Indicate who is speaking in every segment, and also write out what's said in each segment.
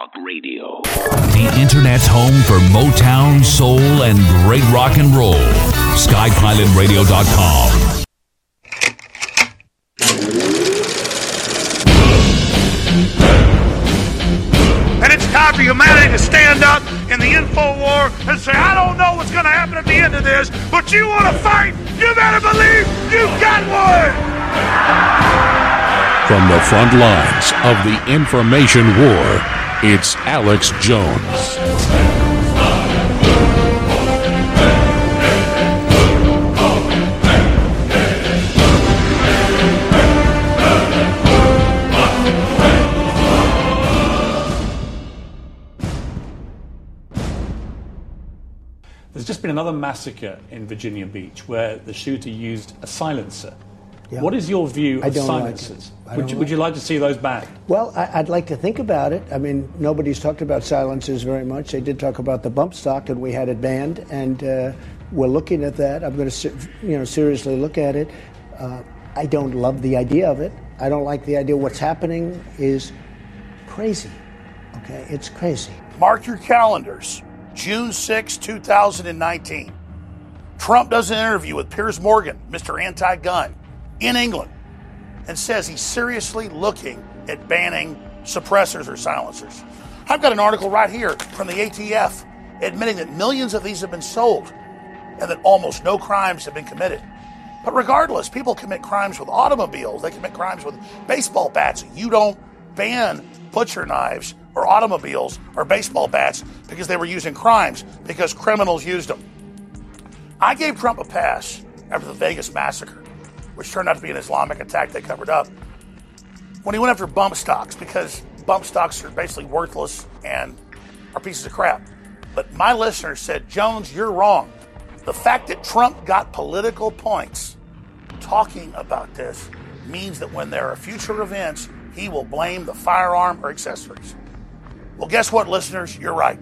Speaker 1: Talk Radio.
Speaker 2: The Internet's home for Motown, soul, and great rock and roll. SkyPilotRadio.com.
Speaker 3: And it's time for humanity to stand up in the info war and say, I don't know what's going to happen at the end of this, but you want to fight? You better believe you got one!
Speaker 4: From the front lines of the information war, it's Alex Jones.
Speaker 5: There's just been another massacre in Virginia Beach where the shooter used a silencer.
Speaker 6: Yeah.
Speaker 5: What is your view
Speaker 6: I
Speaker 5: of
Speaker 6: don't like
Speaker 5: silencers? Would,
Speaker 6: don't
Speaker 5: you, would
Speaker 6: like
Speaker 5: you like to see those banned?
Speaker 6: Well, I, I'd like to think about it. I mean, nobody's talked about silencers very much. They did talk about the bump stock, and we had it banned, and uh, we're looking at that. I'm going to, you know, seriously look at it. Uh, I don't love the idea of it. I don't like the idea. What's happening is crazy. Okay, it's crazy.
Speaker 3: Mark your calendars. June 6, 2019. Trump does an interview with Piers Morgan, Mr. Anti Gun, in England, and says he's seriously looking at banning suppressors or silencers. I've got an article right here from the ATF admitting that millions of these have been sold and that almost no crimes have been committed. But regardless, people commit crimes with automobiles, they commit crimes with baseball bats. You don't ban butcher knives or automobiles or baseball bats because they were used in crimes, because criminals used them. I gave Trump a pass after the Vegas massacre, which turned out to be an Islamic attack they covered up, when he went after bump stocks because bump stocks are basically worthless and are pieces of crap. But my listener said, Jones, you're wrong. The fact that Trump got political points talking about this means that when there are future events, he will blame the firearm or accessories. Well, guess what, listeners? You're right.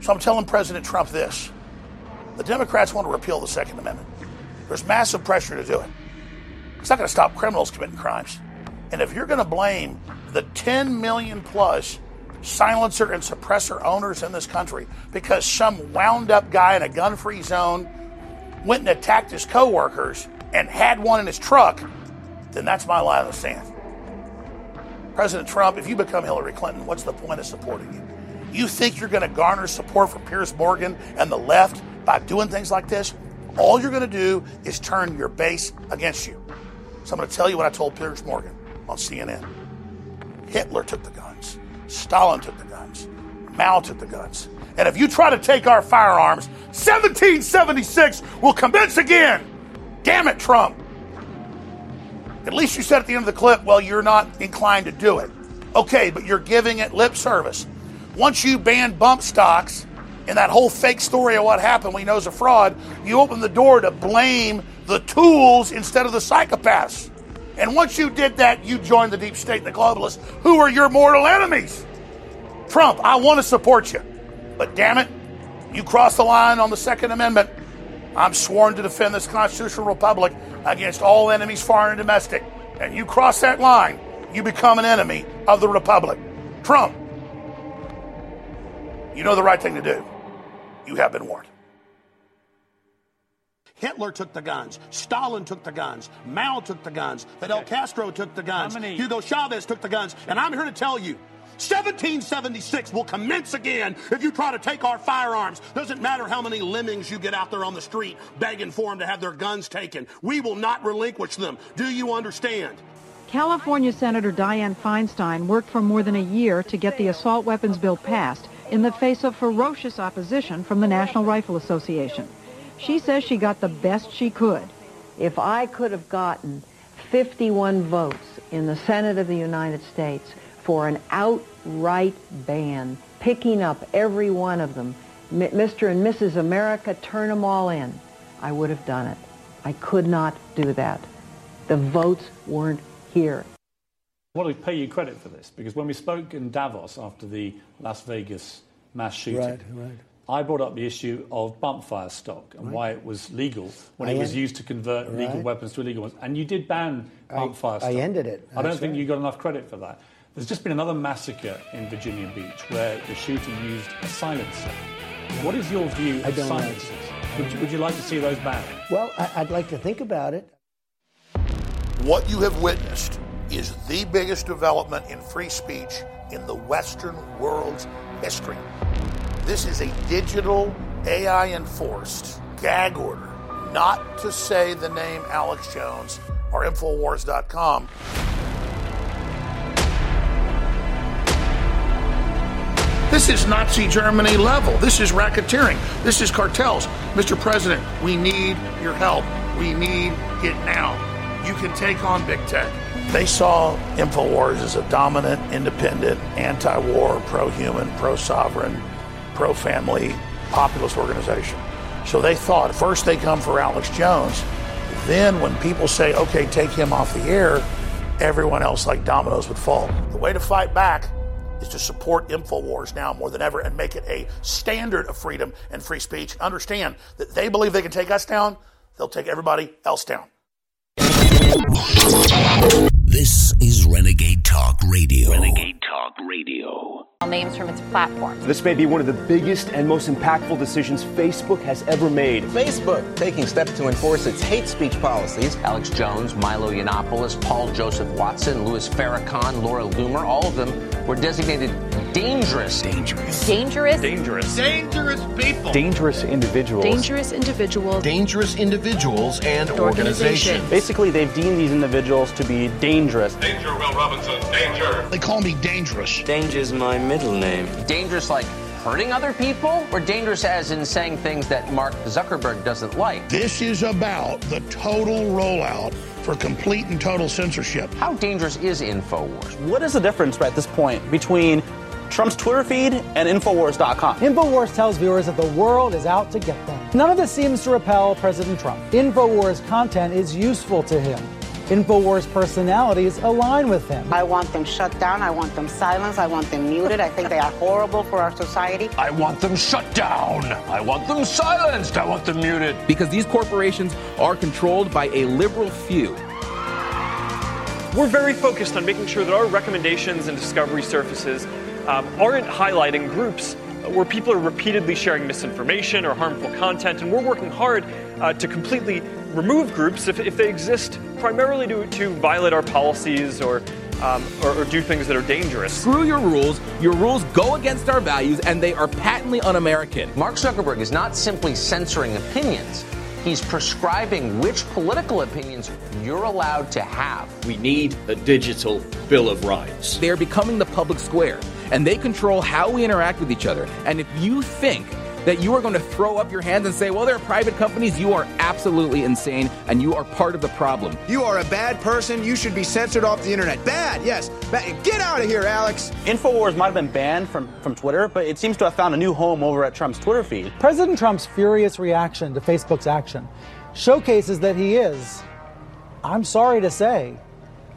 Speaker 3: So I'm telling President Trump this. The Democrats want to repeal the Second Amendment. There's massive pressure to do it. It's not going to stop criminals committing crimes. And if you're going to blame the 10 million plus silencer and suppressor owners in this country because some wound up guy in a gun free zone went and attacked his coworkers and had one in his truck, then that's my line of the sand. President Trump, if you become Hillary Clinton, what's the point of supporting you? You think you're going to garner support from Piers Morgan and the left by doing things like this? All you're going to do is turn your base against you. So I'm going to tell you what I told Piers Morgan on CNN. Hitler took the guns. Stalin took the guns. Mao took the guns. And if you try to take our firearms, 1776 will commence again. Damn it, Trump. At least you said at the end of the clip, well, you're not inclined to do it. Okay, but you're giving it lip service. Once you ban bump stocks and that whole fake story of what happened we know is a fraud, you open the door to blame the tools instead of the psychopaths. And once you did that, you joined the deep state and the globalists, who are your mortal enemies. Trump, I want to support you. But damn it, you cross the line on the Second Amendment. I'm sworn to defend this constitutional republic against all enemies, foreign and domestic. And you cross that line, you become an enemy of the republic. Trump, you know the right thing to do. You have been warned.
Speaker 7: Hitler took the guns. Stalin took the guns. Mao took the guns. Fidel Castro took the guns.
Speaker 5: many-
Speaker 7: Hugo Chavez took the guns. And I'm here to tell you 1776 will commence again if you try to take our firearms. Doesn't matter how many lemmings you get out there on the street begging for them to have their guns taken. We will not relinquish them. Do you understand?
Speaker 8: California Senator Dianne Feinstein worked for more than a year to get the assault weapons bill passed in the face of ferocious opposition from the National Rifle Association. She says she got the best she could.
Speaker 9: If I could have gotten 51 votes in the Senate of the United States for an outright ban, picking up every one of them, Mr. and Mrs. America, turn them all in, I would have done it. I could not do that. The votes weren't here.
Speaker 5: I want to pay you credit for this because when we spoke in Davos after the Las Vegas mass shooting,
Speaker 6: Right, right.
Speaker 5: I brought up the issue of bump fire stock and why it was legal when
Speaker 6: I
Speaker 5: it was
Speaker 6: en-
Speaker 5: used to convert legal weapons to illegal ones. And you did ban
Speaker 6: I-
Speaker 5: bump fire
Speaker 6: I ended it.
Speaker 5: I don't
Speaker 6: That's
Speaker 5: think
Speaker 6: right.
Speaker 5: you got enough credit for that. There's just been another massacre in Virginia Beach where the shooter used a silencer. What is your view
Speaker 6: I
Speaker 5: of
Speaker 6: don't know.
Speaker 5: silencers? Would you, would you like to see those banned?
Speaker 6: Well, I'd like to think about it.
Speaker 3: What you have witnessed is the biggest development in free speech in the Western world's history. This is a digital, AI enforced gag order not to say the name Alex Jones or Infowars.com. This is Nazi Germany level. This is racketeering. This is cartels. Mr. President, we need your help. We need it now. You can take on big tech. They saw InfoWars as a dominant, independent, anti war, pro human, pro sovereign, pro family, populist organization. So they thought first they come for Alex Jones. Then, when people say, okay, take him off the air, everyone else, like dominoes, would fall. The way to fight back is to support InfoWars now more than ever and make it a standard of freedom and free speech. Understand that they believe they can take us down, they'll take everybody else down.
Speaker 2: This is Renegade Talk Radio.
Speaker 1: Renegade Talk Radio.
Speaker 10: Names from its platforms.
Speaker 11: This may be one of the biggest and most impactful decisions Facebook has ever made.
Speaker 12: Facebook taking steps to enforce its hate speech policies.
Speaker 13: Alex Jones, Milo Yiannopoulos, Paul Joseph Watson, Louis Farrakhan, Laura Loomer, all of them were designated dangerous.
Speaker 2: Dangerous.
Speaker 10: Dangerous.
Speaker 11: Dangerous.
Speaker 14: Dangerous people.
Speaker 11: Dangerous individuals.
Speaker 15: Dangerous individuals.
Speaker 14: Dangerous individuals and organizations.
Speaker 16: Basically, they've deemed these individuals to be dangerous.
Speaker 17: Danger, Will Robinson. Danger.
Speaker 3: They call me dangerous.
Speaker 18: Danger's my middle name.
Speaker 13: Dangerous like hurting other people, or dangerous as in saying things that Mark Zuckerberg doesn't like?
Speaker 3: This is about the total rollout for complete and total censorship.
Speaker 13: How dangerous is InfoWars?
Speaker 16: What is the difference at this point between Trump's Twitter feed and Infowars.com?
Speaker 19: Infowars tells viewers that the world is out to get them. None of this seems to repel President Trump. Infowars content is useful to him. Infowars personalities align with him.
Speaker 20: I want them shut down. I want them silenced. I want them muted. I think they are horrible for our society.
Speaker 17: I want them shut down. I want them silenced. I want them muted.
Speaker 21: Because these corporations are controlled by a liberal few.
Speaker 22: We're very focused on making sure that our recommendations and discovery surfaces um, aren't highlighting groups where people are repeatedly sharing misinformation or harmful content, and we're working hard uh, to completely remove groups if, if they exist primarily to, to violate our policies or, um, or, or do things that are dangerous.
Speaker 21: Screw your rules. Your rules go against our values, and they are patently un American.
Speaker 13: Mark Zuckerberg is not simply censoring opinions. He's prescribing which political opinions you're allowed to have.
Speaker 18: We need a digital Bill of Rights.
Speaker 21: They're becoming the public square, and they control how we interact with each other. And if you think that you are going to throw up your hands and say, well, they're private companies, you are absolutely insane and you are part of the problem.
Speaker 23: You are a bad person. You should be censored off the internet. Bad, yes. Bad. Get out of here, Alex.
Speaker 16: Infowars might have been banned from, from Twitter, but it seems to have found a new home over at Trump's Twitter feed.
Speaker 19: President Trump's furious reaction to Facebook's action showcases that he is, I'm sorry to say,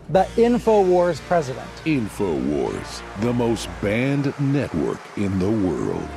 Speaker 19: the InfoWars president.
Speaker 4: InfoWars, the most banned network in the world.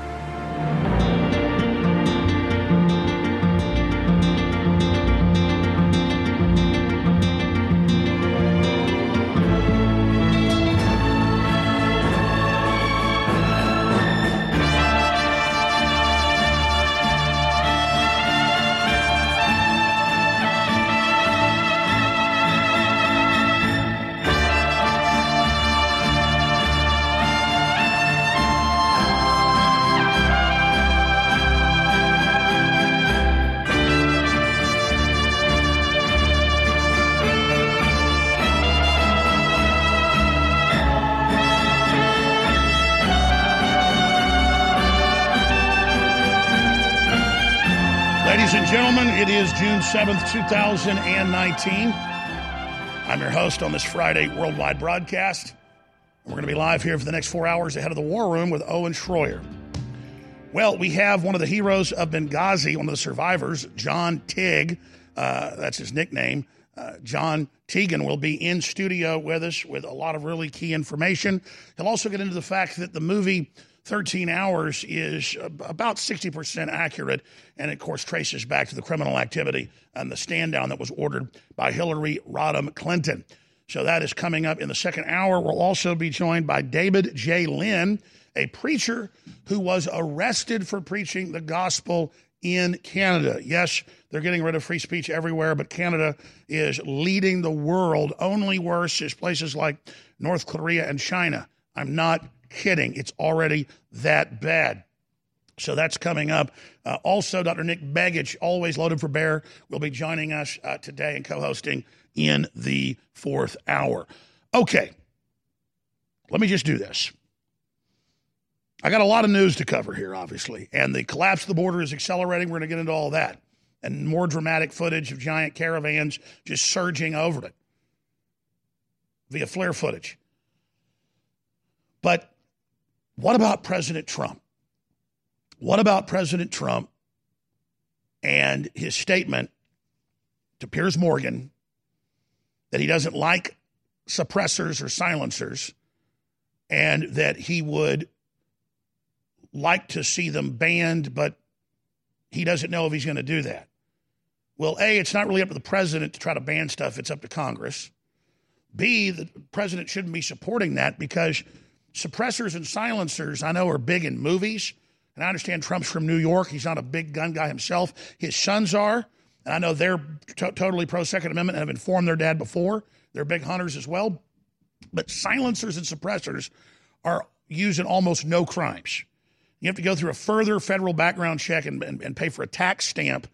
Speaker 3: 7th, 2019. I'm your host on this Friday worldwide broadcast. We're going to be live here for the next four hours ahead of the War Room with Owen Schroyer. Well, we have one of the heroes of Benghazi, one of the survivors, John Tig. Uh, that's his nickname. Uh, John Tiegen will be in studio with us with a lot of really key information. He'll also get into the fact that the movie 13 Hours is about 60% accurate and, of course, traces back to the criminal activity and the stand down that was ordered by Hillary Rodham Clinton. So that is coming up in the second hour. We'll also be joined by David J. Lynn, a preacher who was arrested for preaching the gospel in Canada. Yes, they're getting rid of free speech everywhere, but Canada is leading the world. Only worse is places like North Korea and China. I'm not kidding. It's already that bad. So that's coming up. Uh, also, Dr. Nick Begich, always loaded for bear, will be joining us uh, today and co hosting in the fourth hour. Okay, let me just do this. I got a lot of news to cover here, obviously, and the collapse of the border is accelerating. We're going to get into all that and more dramatic footage of giant caravans just surging over it via flare footage. But what about President Trump? What about President Trump and his statement to Piers Morgan that he doesn't like suppressors or silencers and that he would like to see them banned, but he doesn't know if he's going to do that. Well, A, it's not really up to the president to try to ban stuff, it's up to Congress. B, the president shouldn't be supporting that because suppressors and silencers, I know, are big in movies. And I understand Trump's from New York. He's not a big gun guy himself. His sons are. And I know they're t- totally pro Second Amendment and have informed their dad before. They're big hunters as well. But silencers and suppressors are used in almost no crimes. You have to go through a further federal background check and, and, and pay for a tax stamp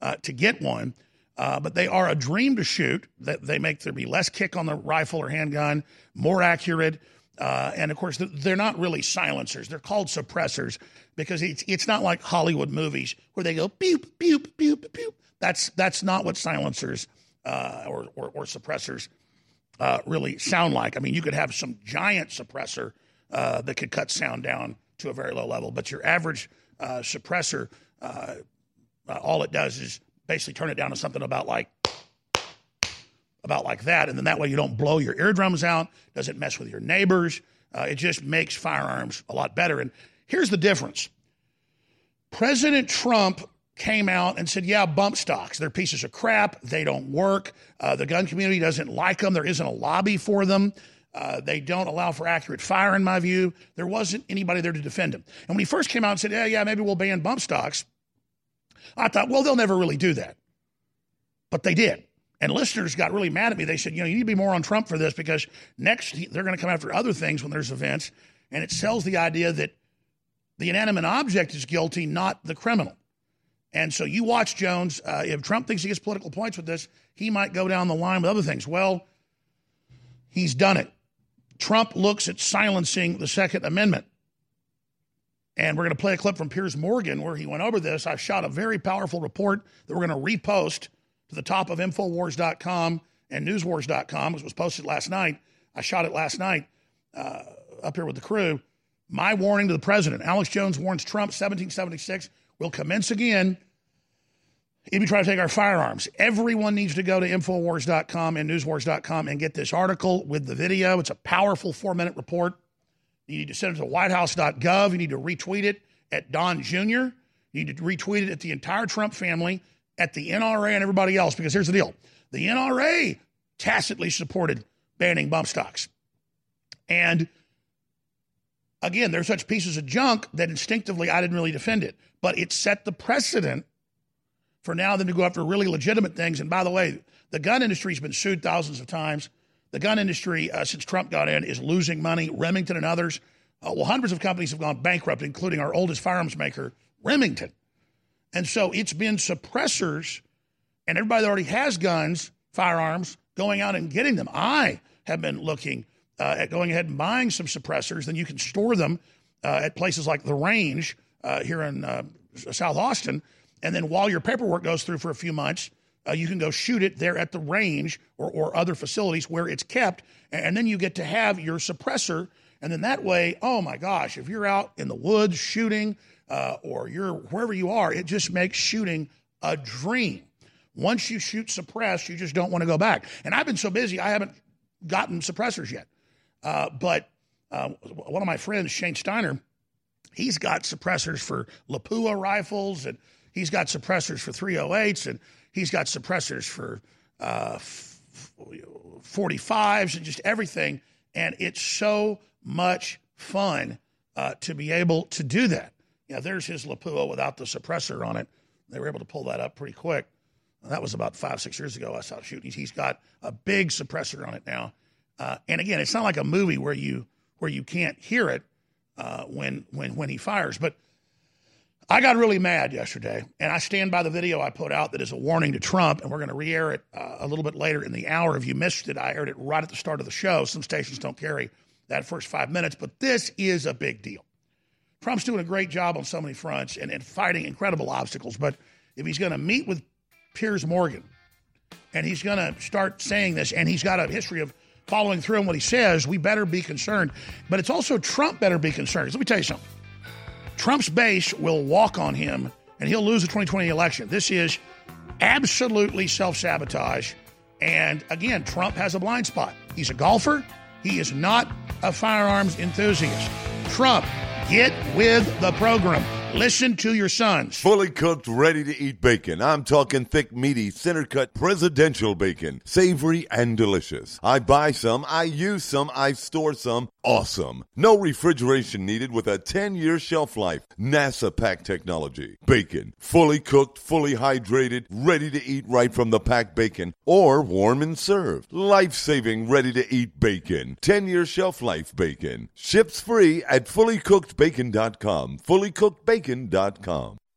Speaker 3: uh, to get one. Uh, but they are a dream to shoot. That they make there be less kick on the rifle or handgun, more accurate, uh, and of course they're not really silencers. They're called suppressors because it's it's not like Hollywood movies where they go pew pew pew pew. That's that's not what silencers uh, or, or, or suppressors uh, really sound like. I mean, you could have some giant suppressor uh, that could cut sound down to a very low level. But your average uh, suppressor, uh, all it does is basically turn it down to something about like about like that, and then that way you don't blow your eardrums out. Doesn't mess with your neighbors. Uh, it just makes firearms a lot better. And here's the difference: President Trump came out and said, "Yeah, bump stocks. They're pieces of crap. They don't work. Uh, the gun community doesn't like them. There isn't a lobby for them." Uh, they don't allow for accurate fire, in my view. There wasn't anybody there to defend him. And when he first came out and said, yeah, yeah, maybe we'll ban bump stocks, I thought, well, they'll never really do that. But they did. And listeners got really mad at me. They said, you know, you need to be more on Trump for this because next they're going to come after other things when there's events. And it sells the idea that the inanimate object is guilty, not the criminal. And so you watch Jones. Uh, if Trump thinks he gets political points with this, he might go down the line with other things. Well, he's done it. Trump looks at silencing the Second Amendment. And we're going to play a clip from Piers Morgan where he went over this. I shot a very powerful report that we're going to repost to the top of Infowars.com and Newswars.com, which was posted last night. I shot it last night uh, up here with the crew. My warning to the president Alex Jones warns Trump 1776 will commence again if you try to take our firearms. Everyone needs to go to Infowars.com and Newswars.com and get this article with the video. It's a powerful four minute report. You need to send it to whitehouse.gov. You need to retweet it at Don Jr. You need to retweet it at the entire Trump family, at the NRA, and everybody else. Because here's the deal the NRA tacitly supported banning bump stocks. And again, they're such pieces of junk that instinctively I didn't really defend it. But it set the precedent for now them to go after really legitimate things. And by the way, the gun industry's been sued thousands of times. The gun industry, uh, since Trump got in, is losing money. Remington and others, uh, well, hundreds of companies have gone bankrupt, including our oldest firearms maker, Remington. And so it's been suppressors and everybody that already has guns, firearms, going out and getting them. I have been looking uh, at going ahead and buying some suppressors. Then you can store them uh, at places like the Range uh, here in uh, South Austin. And then while your paperwork goes through for a few months, uh, you can go shoot it there at the range or, or other facilities where it's kept. And then you get to have your suppressor. And then that way, oh my gosh, if you're out in the woods shooting uh, or you're wherever you are, it just makes shooting a dream. Once you shoot suppressed, you just don't want to go back. And I've been so busy, I haven't gotten suppressors yet. Uh, but uh, one of my friends, Shane Steiner, he's got suppressors for Lapua rifles and he's got suppressors for 308s and he's got suppressors for uh, 45s and just everything. And it's so much fun uh, to be able to do that. Yeah, there's his Lapua without the suppressor on it. They were able to pull that up pretty quick. That was about five, six years ago. I saw shooting. He's got a big suppressor on it now. Uh, and again, it's not like a movie where you where you can't hear it uh, when when when he fires. But I got really mad yesterday, and I stand by the video I put out that is a warning to Trump, and we're going to re-air it uh, a little bit later in the hour. If you missed it, I aired it right at the start of the show. Some stations don't carry that first five minutes, but this is a big deal. Trump's doing a great job on so many fronts and, and fighting incredible obstacles. But if he's going to meet with Piers Morgan and he's going to start saying this, and he's got a history of following through on what he says, we better be concerned. But it's also Trump better be concerned. Let me tell you something. Trump's base will walk on him and he'll lose the 2020 election. This is absolutely self sabotage. And again, Trump has a blind spot. He's a golfer, he is not a firearms enthusiast. Trump, get with the program. Listen to your sons.
Speaker 24: Fully cooked, ready to eat bacon. I'm talking thick, meaty, center cut presidential bacon. Savory and delicious. I buy some, I use some, I store some. Awesome. No refrigeration needed with a 10 year shelf life. NASA pack technology. Bacon. Fully cooked, fully hydrated, ready to eat right from the packed bacon or warm and served. Life saving, ready to eat bacon. 10 year shelf life bacon. Ships free at fullycookedbacon.com. Fully cooked bacon bacon.com.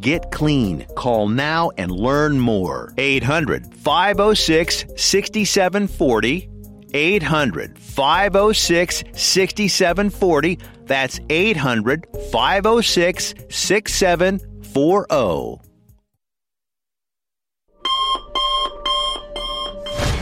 Speaker 15: Get clean. Call now and learn more. 800 506 6740. 800 506 6740. That's 800 506 6740.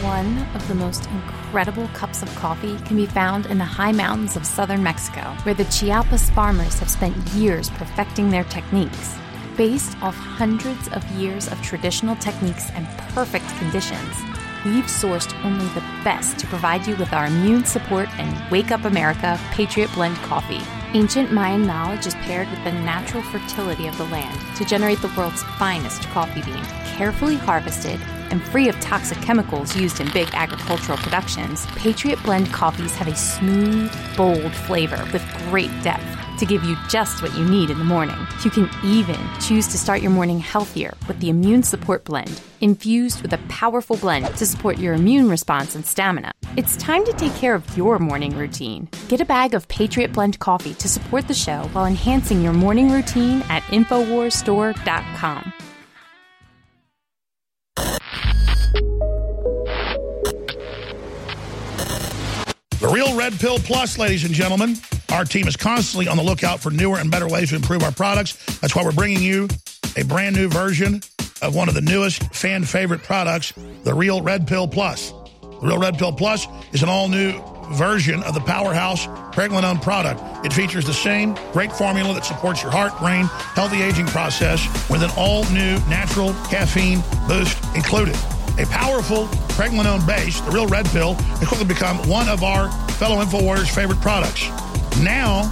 Speaker 25: One of the most incredible cups of coffee can be found in the high mountains of southern Mexico, where the Chiapas farmers have spent years perfecting their techniques. Based off hundreds of years of traditional techniques and perfect conditions, we've sourced only the best to provide you with our immune support and Wake Up America Patriot Blend coffee. Ancient Mayan knowledge is paired with the natural fertility of the land to generate the world's finest coffee bean, carefully harvested and free of toxic chemicals used in big agricultural productions. Patriot Blend coffees have a smooth, bold flavor with great depth to give you just what you need in the morning. You can even choose to start your morning healthier with the Immune Support Blend, infused with a powerful blend to support your immune response and stamina. It's time to take care of your morning routine. Get a bag of Patriot Blend coffee to support the show while enhancing your morning routine at InfoWarsStore.com.
Speaker 3: The Real Red Pill Plus, ladies and gentlemen. Our team is constantly on the lookout for newer and better ways to improve our products. That's why we're bringing you a brand new version of one of the newest fan favorite products, the Real Red Pill Plus. The Real Red Pill Plus is an all new version of the powerhouse Pregnenolone product. It features the same great formula that supports your heart, brain, healthy aging process with an all new natural caffeine boost included. A powerful pregnenolone base, the Real Red Pill, has quickly become one of our fellow InfoWarriors' favorite products. Now,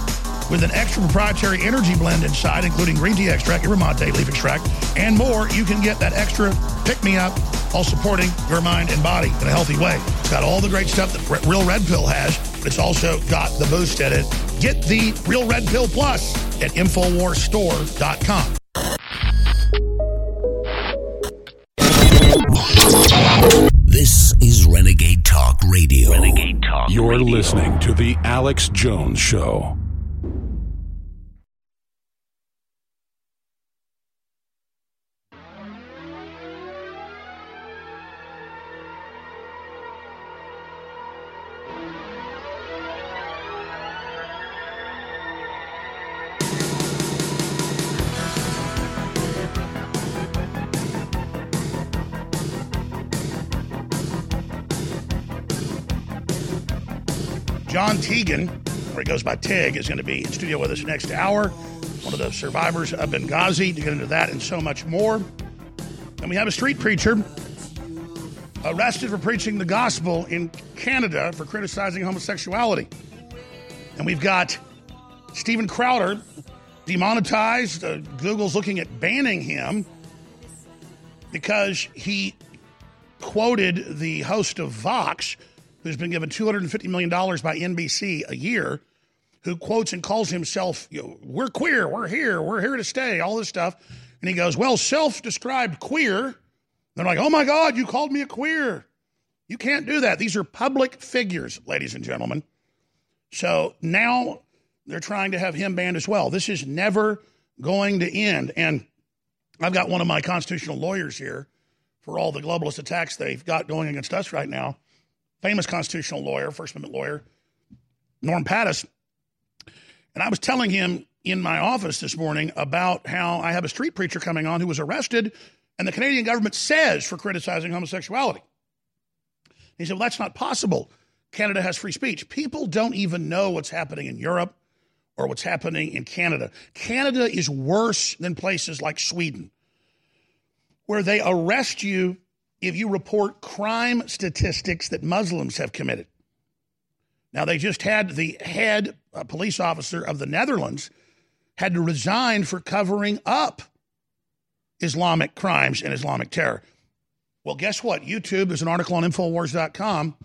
Speaker 3: with an extra proprietary energy blend inside, including green tea extract, yerba mate leaf extract, and more. You can get that extra pick me up while supporting your mind and body in a healthy way. It's got all the great stuff that Real Red Pill has, but it's also got the boost in it. Get the Real Red Pill Plus at InfoWarsStore.com.
Speaker 2: Talk Radio.
Speaker 1: Renegade Talk
Speaker 4: You're
Speaker 1: Radio.
Speaker 4: listening to The Alex Jones Show.
Speaker 3: Tiegen, or he goes by Tig, is going to be in studio with us next hour. One of the survivors of Benghazi to get into that and so much more. And we have a street preacher arrested for preaching the gospel in Canada for criticizing homosexuality. And we've got Steven Crowder demonetized. Uh, Google's looking at banning him because he quoted the host of Vox, who's been given $250 million by NBC a year, who quotes and calls himself, you know, we're queer, we're here, we're here to stay, all this stuff. And he goes, well, self described queer. They're like, oh my God, you called me a queer. You can't do that. These are public figures, ladies and gentlemen. So now they're trying to have him banned as well. This is never going to end. And I've got one of my constitutional lawyers here for all the globalist attacks they've got going against us right now. Famous constitutional lawyer, First Amendment lawyer, Norm Pattis. And I was telling him in my office this morning about how I have a street preacher coming on who was arrested and the Canadian government says for criticizing homosexuality. He said, Well, that's not possible. Canada has free speech. People don't even know what's happening in Europe or what's happening in Canada. Canada is worse than places like Sweden, where they arrest you if you report crime statistics that Muslims have committed. Now, they just had the head uh, police officer of the Netherlands had to resign for covering up Islamic crimes and Islamic terror. Well, guess what? YouTube, there's an article on Infowars.com,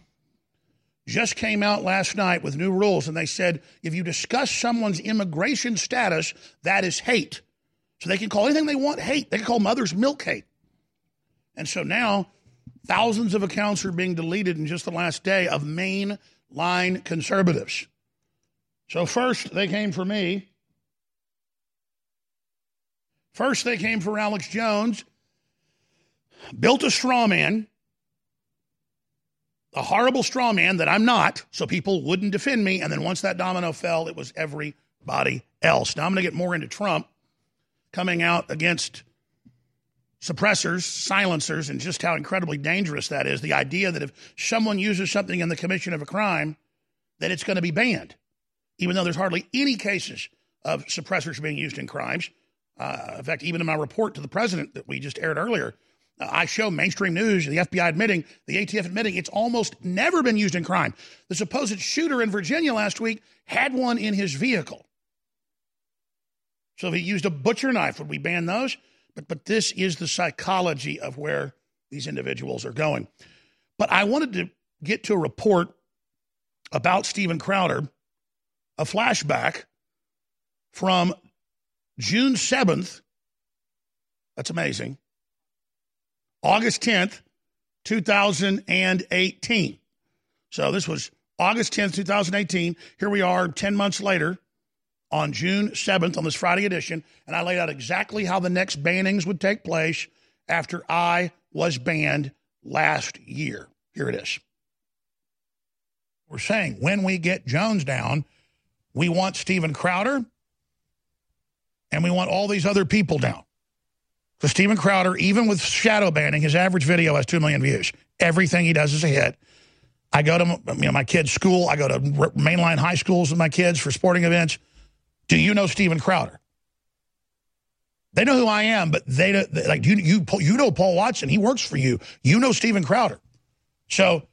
Speaker 3: just came out last night with new rules, and they said if you discuss someone's immigration status, that is hate. So they can call anything they want hate. They can call mother's milk hate. And so now thousands of accounts are being deleted in just the last day of mainline conservatives. So first they came for me. First they came for Alex Jones, built a straw man, a horrible straw man that I'm not, so people wouldn't defend me. And then once that domino fell, it was everybody else. Now I'm going to get more into Trump coming out against suppressors, silencers, and just how incredibly dangerous that is. The idea that if someone uses something in the commission of a crime, that it's going to be banned, even though there's hardly any cases of suppressors being used in crimes. Uh, in fact, even in my report to the president that we just aired earlier, uh, I show mainstream news, the FBI admitting, the ATF admitting it's almost never been used in crime. The supposed shooter in Virginia last week had one in his vehicle. So if he used a butcher knife, would we ban those? But, but this is the psychology of where these individuals are going. But I wanted to get to a report about Steven Crowder, a flashback from June 7th. That's amazing. August 10th, 2018. So this was August 10th, 2018. Here we are 10 months later on June 7th on this Friday edition, and I laid out exactly how the next bannings would take place after I was banned last year. Here it is. We're saying when we get Jones down, we want Steven Crowder and we want all these other people down. Because Steven Crowder, even with shadow banning, his average video has 2 million views. Everything he does is a hit. I go to you know, my kids' school. I go to mainline high schools with my kids for sporting events. Do you know Steven Crowder? They know who I am, but they don't, like you. You you know Paul Watson. He works for you. You know Steven Crowder. So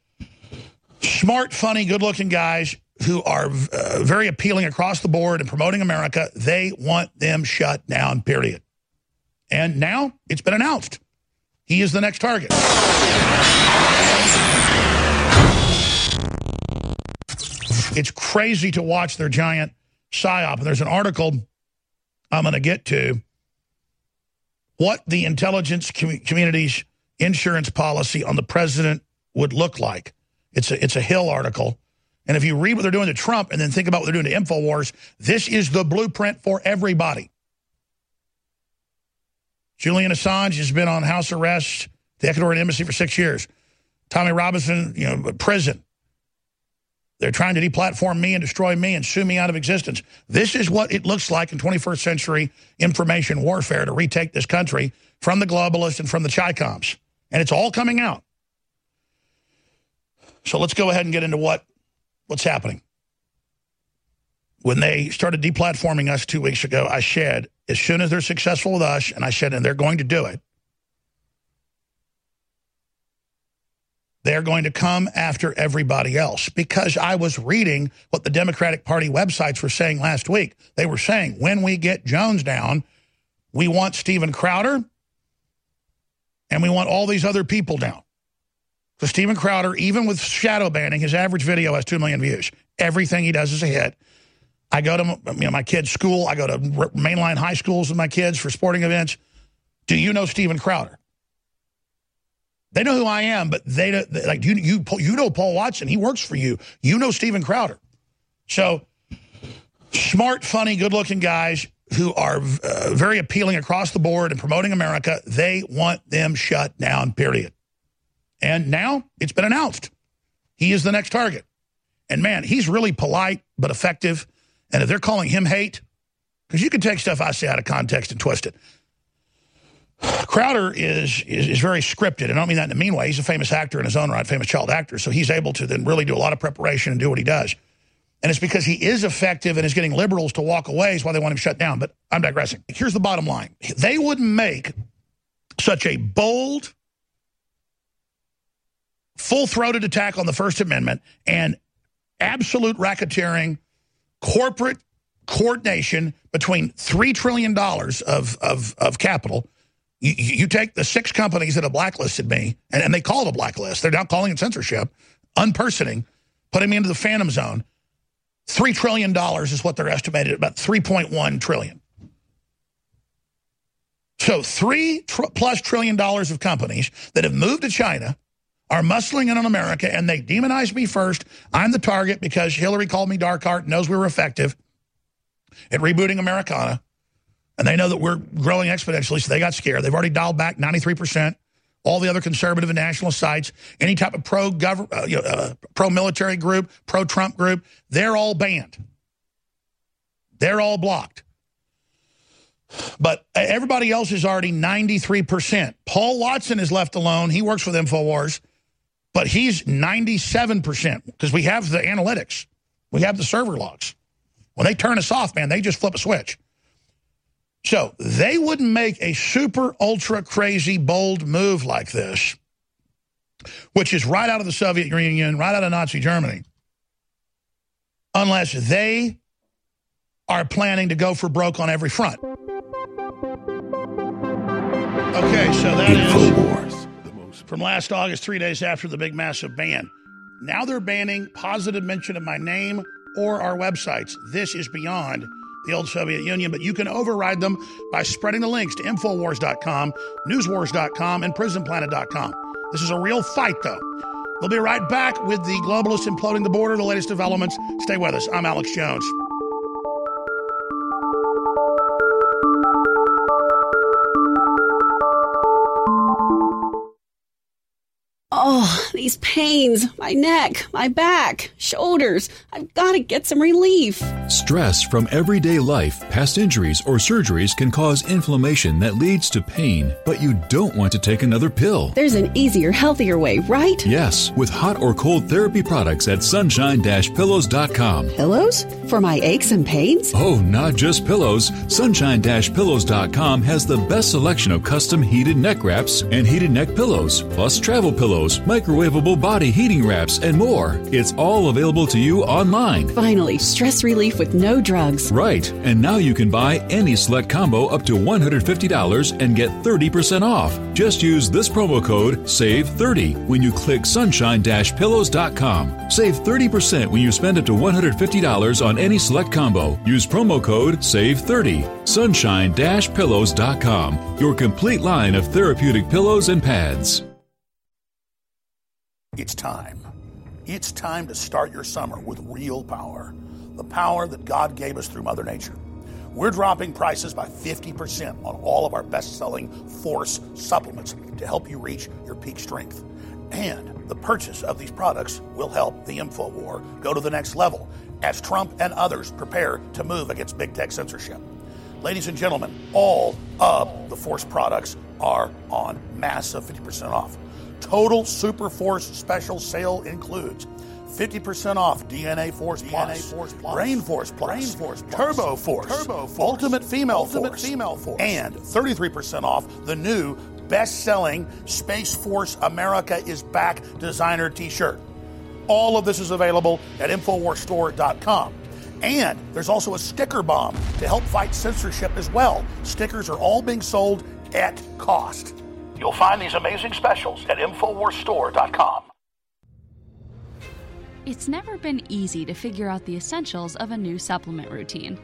Speaker 3: smart, funny, good-looking guys. who are uh, very appealing across the board and promoting America, they want them shut down, period. And now it's been announced. He is the next target. It's crazy to watch their giant psyop. There's an article I'm going to get to what the intelligence com community's insurance policy on the president would look like. It's a, it's a Hill article. And if you read what they're doing to Trump and then think about what they're doing to InfoWars, this is the blueprint for everybody. Julian Assange has been on house arrest, the Ecuadorian embassy for six years. Tommy Robinson, you know, prison. They're trying to deplatform me and destroy me and sue me out of existence. This is what it looks like in 21st century information warfare to retake this country from the globalists and from the Chicoms. And it's all coming out. So let's go ahead and get into what what's happening. When they started deplatforming us two weeks ago, I said, as soon as they're successful with us, and I said, and they're going to do it, they're going to come after everybody else. Because I was reading what the Democratic Party websites were saying last week. They were saying, when we get Jones down, we want Steven Crowder, and we want all these other people down. So Steven Crowder, even with shadow banning, his average video has 2 million views. Everything he does is a hit. I go to you know, my kids' school. I go to mainline high schools with my kids for sporting events. Do you know Steven Crowder? They know who I am, but they don't, like you. You you know Paul Watson. He works for you. You know Steven Crowder. So smart, funny, good-looking guys who are uh, very appealing across the board and promoting America. They want them shut down. Period. And now it's been announced. He is the next target. And man, he's really polite but effective. And if they're calling him hate, because you can take stuff I say out of context and twist it. Crowder is, is, is very scripted, I don't mean that in a mean way. He's a famous actor in his own right, famous child actor, so he's able to then really do a lot of preparation and do what he does. And it's because he is effective and is getting liberals to walk away is why they want him shut down. But I'm digressing. Here's the bottom line. They wouldn't make such a bold, full-throated attack on the First Amendment and absolute racketeering, corporate coordination between $3 trillion of, of, of capital. You, you, take the six companies that have blacklisted me, and, and they call it a blacklist. They're now calling it censorship, unpersoning, putting me into the phantom zone. $3 trillion is what they're estimated, about 3.1 trillion. So three tr plus trillion dollars of companies that have moved to China are muscling in on America, and they demonize me first. I'm the target because Hillary called me dark heart, knows we were effective at rebooting Americana. And they know that we're growing exponentially, so they got scared. They've already dialed back 93%. All the other conservative and nationalist sites, any type of pro uh, you know, uh, pro military group, pro Trump group, they're all banned. They're all blocked. But everybody else is already 93%. Paul Watson is left alone. He works with InfoWars, but he's 97% because we have the analytics. We have the server logs. When they turn us off, man, they just flip a switch. So they wouldn't make a super ultra crazy bold move like this, which is right out of the Soviet Union, right out of Nazi Germany, unless they are planning to go for broke on every front. Okay, so that is from last August, three days after the big massive ban. Now they're banning positive mention of my name or our websites. This is beyond the old Soviet Union, but you can override them by spreading the links to Infowars.com, Newswars.com, and PrisonPlanet.com. This is a real fight, though. We'll be right back with the globalists imploding the border, the latest developments. Stay with us. I'm Alex Jones.
Speaker 26: Oh, these pains, my neck, my back, shoulders. I've got to get some relief.
Speaker 27: Stress from everyday life, past injuries, or surgeries can cause inflammation that leads to pain, but you don't want to take another pill.
Speaker 26: There's an easier, healthier way, right?
Speaker 27: Yes, with hot or cold therapy products at sunshine-pillows.com.
Speaker 26: Pillows? For my aches and pains?
Speaker 27: Oh, not just pillows. Sunshine-pillows.com has the best selection of custom heated neck wraps and heated neck pillows, plus travel pillows, microwavable body heating wraps, and more. It's all available to you online.
Speaker 26: Finally, stress relief with no drugs.
Speaker 27: Right, and now you can buy any select combo up to $150 and get 30% off. Just use this promo code SAVE30 when you click sunshine-pillows.com. Save 30% when you spend up to $150 on any select combo. Use promo code SAVE30. Sunshine-pillows.com. Your complete line of therapeutic pillows and pads.
Speaker 3: It's time. It's time to start your summer with real power. The power that God gave us through Mother Nature. We're dropping prices by 50% on all of our best selling Force supplements to help you reach your peak strength. And the purchase of these products will help the info war go to the next level as Trump and others prepare to move against big tech censorship. Ladies and gentlemen, all of the Force products are on massive 50% off. Total Super Force special sale includes 50% off DNA Force Plus, Force Plus Brain Force Plus, Brain Force Plus Turbo Force, Turbo Force Ultimate Female Ultimate Force, Female Force, and 33% off the new best-selling Space Force America is Back designer t-shirt. All of this is available at InfoWarsStore.com. And there's also a sticker bomb to help fight censorship as well. Stickers are all being sold at cost. You'll find these amazing specials at InfoWarsStore.com.
Speaker 28: It's never been easy to figure out the essentials of a new supplement routine.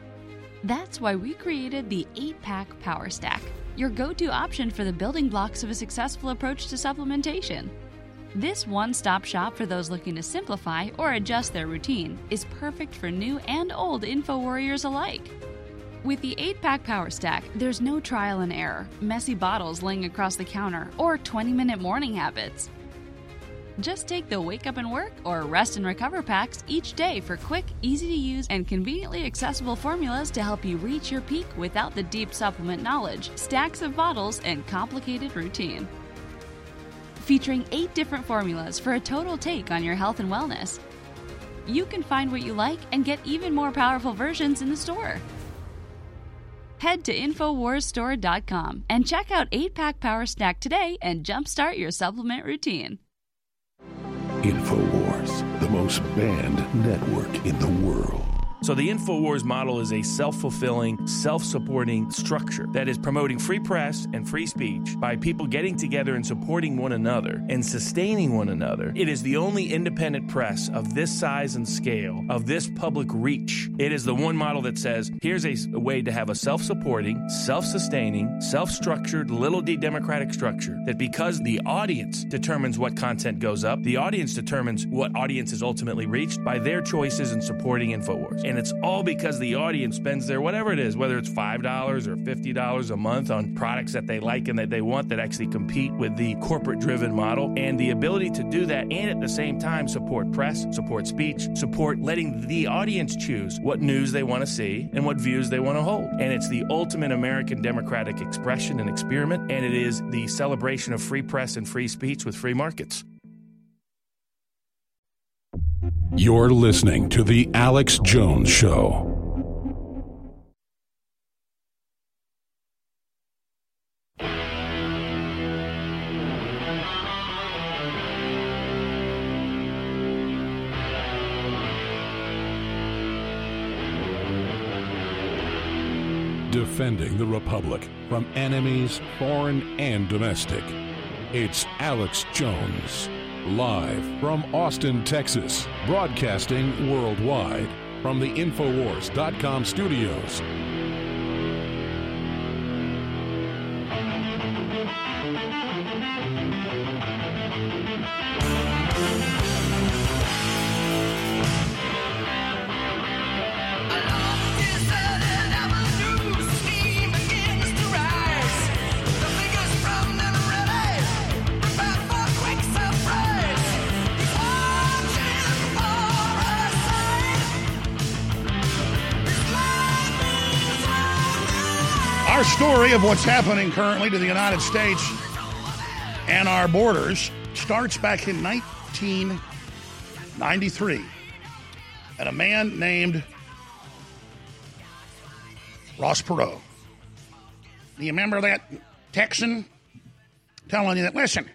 Speaker 28: That's why we created the 8 Pack Power Stack, your go to option for the building blocks of a successful approach to supplementation. This one stop shop for those looking to simplify or adjust their routine is perfect for new and old info warriors alike. With the 8 pack power stack, there's no trial and error, messy bottles laying across the counter, or 20 minute morning habits. Just take the wake up and work or rest and recover packs each day for quick, easy to use, and conveniently accessible formulas to help you reach your peak without the deep supplement knowledge, stacks of bottles, and complicated routine featuring eight different formulas for a total take on your health and wellness. You can find what you like and get even more powerful versions in the store. Head to InfoWarsStore.com and check out 8 Pack Power Snack today and jumpstart your supplement routine.
Speaker 4: InfoWars, the most banned network in the world.
Speaker 29: So the InfoWars model is a self-fulfilling, self-supporting structure that is promoting free press and free speech by people getting together and supporting one another and sustaining one another. It is the only independent press of this size and scale, of this public reach. It is the one model that says, here's a, way to have a self-supporting, self-sustaining, self-structured, little d democratic structure that because the audience determines what content goes up, the audience determines what audience is ultimately reached by their choices in supporting InfoWars. And it's all because the audience spends their whatever it is, whether it's $5 or $50 a month on products that they like and that they want that actually compete with the corporate driven model. And the ability to do that and at the same time support press, support speech, support letting the audience choose what news they want to see and what views they want to hold. And it's the ultimate American democratic expression and experiment. And it is the celebration of free press and free speech with free markets.
Speaker 4: You're listening to The Alex Jones Show. Defending the Republic from enemies, foreign and domestic. It's Alex Jones. Live from Austin, Texas, broadcasting worldwide from the Infowars.com studios.
Speaker 3: Of what's happening currently to the United States and our borders starts back in 1993. And a man named Ross Perot. Do you remember that Texan telling you that, listen,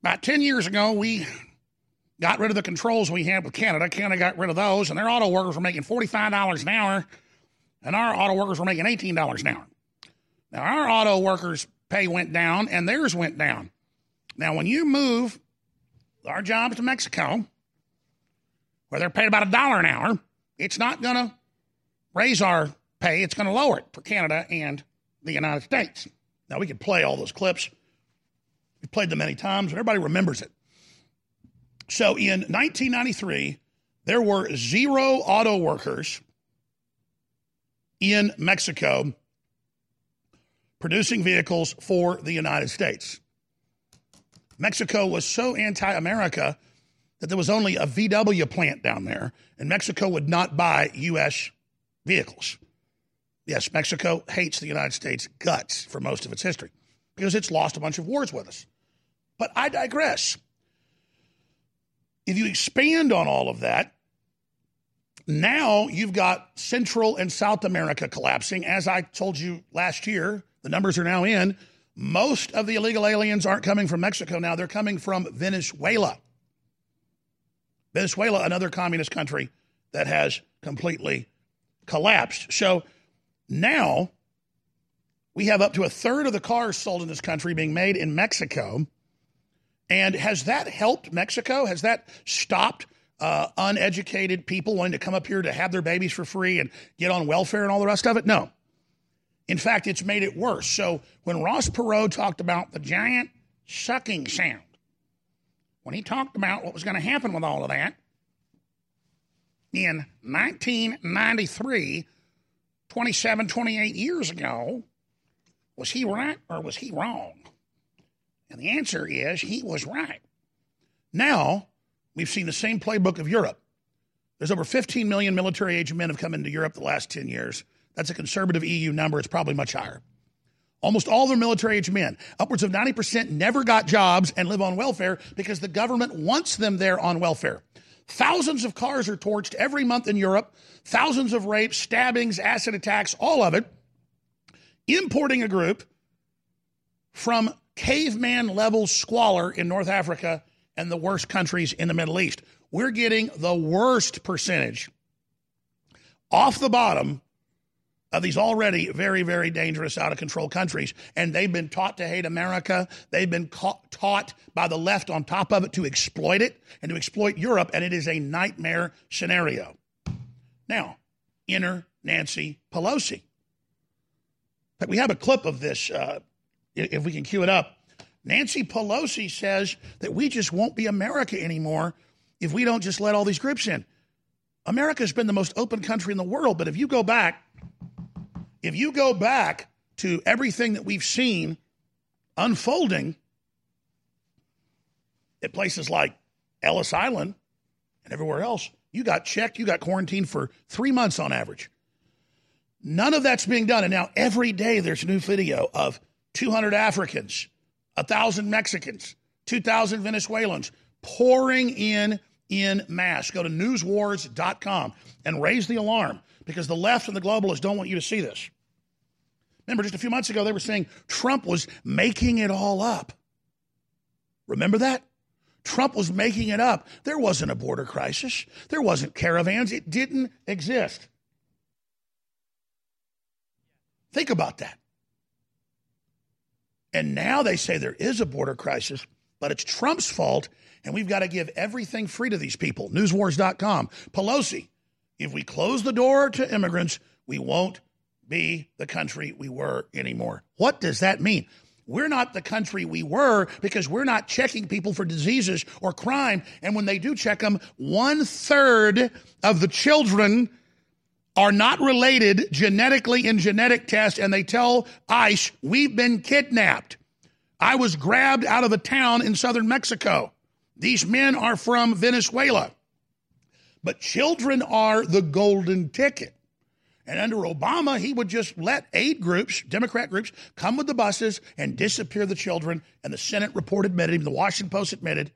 Speaker 3: about 10 years ago, we got rid of the controls we had with Canada. Canada got rid of those, and their auto workers were making $45 an hour, and our auto workers were making $18 an hour. Now, our auto workers' pay went down, and theirs went down. Now, when you move our jobs to Mexico, where they're paid about a dollar an hour, it's not going to raise our pay. It's going to lower it for Canada and the United States. Now, we could play all those clips. We've played them many times, and everybody remembers it. So in 1993, there were zero auto workers in Mexico producing vehicles for the United States. Mexico was so anti America that there was only a VW plant down there, and Mexico would not buy U.S. vehicles. Yes, Mexico hates the United States guts for most of its history because it's lost a bunch of wars with us. But I digress. If you expand on all of that, now you've got Central and South America collapsing. As I told you last year, the numbers are now in. Most of the illegal aliens aren't coming from Mexico now, they're coming from Venezuela. Venezuela, another communist country that has completely collapsed. So now we have up to a third of the cars sold in this country being made in Mexico. And has that helped Mexico? Has that stopped uh, uneducated people wanting to come up here to have their babies for free and get on welfare and all the rest of it? No. In fact, it's made it worse. So when Ross Perot talked about the giant sucking sound, when he talked about what was going to happen with all of that, in 1993, 27, 28 years ago, was he right or was he wrong? And the answer is he was right. Now, we've seen the same playbook of Europe. There's over 15 million military age men have come into Europe the last 10 years. That's a conservative EU number. It's probably much higher. Almost all their military age men, upwards of 90%, never got jobs and live on welfare because the government wants them there on welfare. Thousands of cars are torched every month in Europe, thousands of rapes, stabbings, acid attacks, all of it. Importing a group from caveman level squalor in North Africa and the worst countries in the Middle East. We're getting the worst percentage off the bottom of these already very, very dangerous, out of control countries. And they've been taught to hate America. They've been taught by the left on top of it to exploit it and to exploit Europe. And it is a nightmare scenario. Now, enter Nancy Pelosi. But we have a clip of this, uh, if we can cue it up. Nancy Pelosi says that we just won't be America anymore if we don't just let all these groups in. America's been the most open country in the world, but if you go back if you go back to everything that we've seen unfolding at places like Ellis Island and everywhere else, you got checked, you got quarantined for three months on average. None of that's being done. And now every day there's a new video of 200 Africans, 1,000 Mexicans, 2,000 Venezuelans pouring in in mass. Go to newswars.com and raise the alarm because the left and the globalists don't want you to see this. Remember, just a few months ago, they were saying Trump was making it all up. Remember that? Trump was making it up. There wasn't a border crisis, there wasn't caravans, it didn't exist. Think about that. And now they say there is a border crisis, but it's Trump's fault, and we've got to give everything free to these people. Newswars.com. Pelosi, if we close the door to immigrants, we won't be the country we were anymore. What does that mean? We're not the country we were because we're not checking people for diseases or crime. And when they do check them, one third of the children are not related genetically in genetic tests, and they tell ICE, we've been kidnapped. I was grabbed out of a town in southern Mexico. These men are from Venezuela. But children are the golden ticket. And under Obama, he would just let aid groups, Democrat groups, come with the buses and disappear the children. And the Senate report admitted, the Washington Post admitted,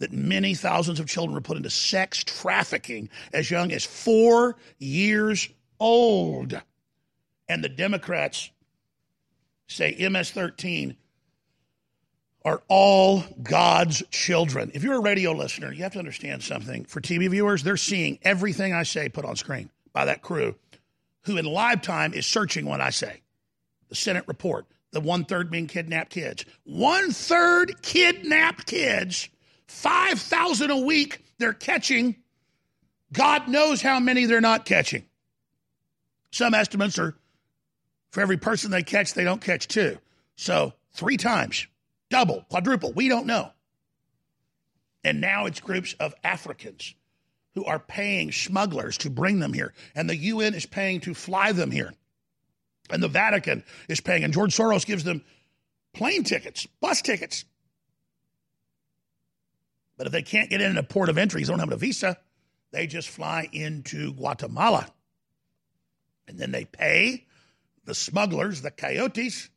Speaker 3: that many thousands of children were put into sex trafficking as young as four years old. And the Democrats say MS 13 are all God's children. If you're a radio listener, you have to understand something. For TV viewers, they're seeing everything I say put on screen by that crew who in live time is searching what I say. The Senate report, the one third being kidnapped kids. One third kidnapped kids, 5,000 a week they're catching. God knows how many they're not catching. Some estimates are for every person they catch, they don't catch two. So three times, double, quadruple, we don't know. And now it's groups of Africans who are paying smugglers to bring them here. And the UN is paying to fly them here. And the Vatican is paying. And George Soros gives them plane tickets, bus tickets. But if they can't get in a port of entry, they don't have a visa, they just fly into Guatemala. And then they pay the smugglers, the coyotes,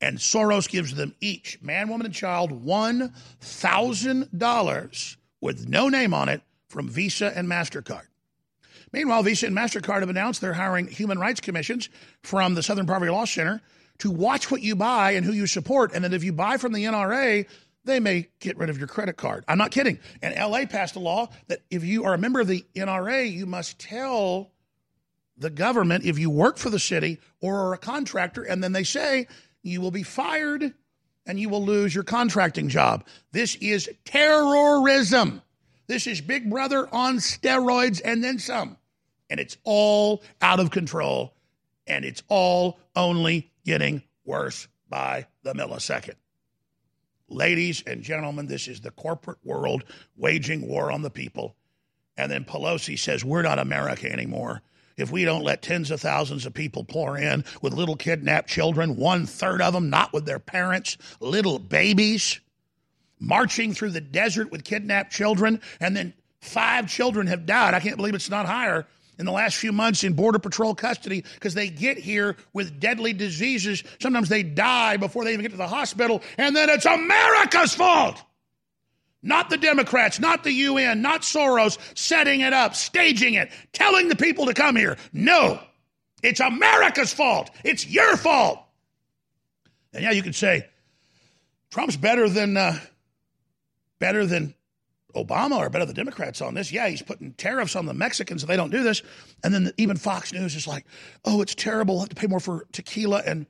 Speaker 3: and Soros gives them each, man, woman, and child, $1,000 with no name on it from Visa and MasterCard. Meanwhile, Visa and MasterCard have announced they're hiring human rights commissions from the Southern Poverty Law Center to watch what you buy and who you support. And then if you buy from the NRA, they may get rid of your credit card. I'm not kidding. And LA passed a law that if you are a member of the NRA, you must tell the government if you work for the city or are a contractor, and then they say you will be fired and you will lose your contracting job. This is terrorism. This is Big Brother on steroids and then some. And it's all out of control. And it's all only getting worse by the millisecond. Ladies and gentlemen, this is the corporate world waging war on the people. And then Pelosi says, We're not America anymore. If we don't let tens of thousands of people pour in with little kidnapped children, one third of them not with their parents, little babies, marching through the desert with kidnapped children, and then five children have died. I can't believe it's not higher in the last few months in Border Patrol custody because they get here with deadly diseases. Sometimes they die before they even get to the hospital, and then it's America's fault. Not the Democrats, not the UN, not Soros setting it up, staging it, telling the people to come here. No, it's America's fault. It's your fault. And yeah, you could say Trump's better than uh, better than Obama or better than the Democrats on this. Yeah, he's putting tariffs on the Mexicans if they don't do this. And then even Fox News is like, oh, it's terrible. Have to pay more for tequila and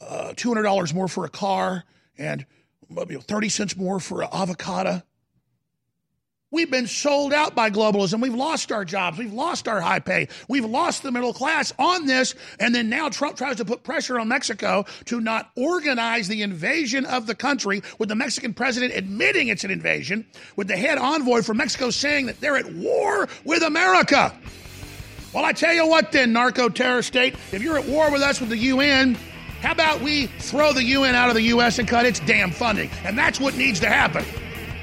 Speaker 3: uh, $200 more for a car and 30 cents more for an avocado. We've been sold out by globalism. We've lost our jobs. We've lost our high pay. We've lost the middle class on this. And then now Trump tries to put pressure on Mexico to not organize the invasion of the country, with the Mexican president admitting it's an invasion, with the head envoy from Mexico saying that they're at war with America. Well, I tell you what, then, narco terror state, if you're at war with us with the UN, how about we throw the UN out of the U.S. and cut its damn funding? And that's what needs to happen.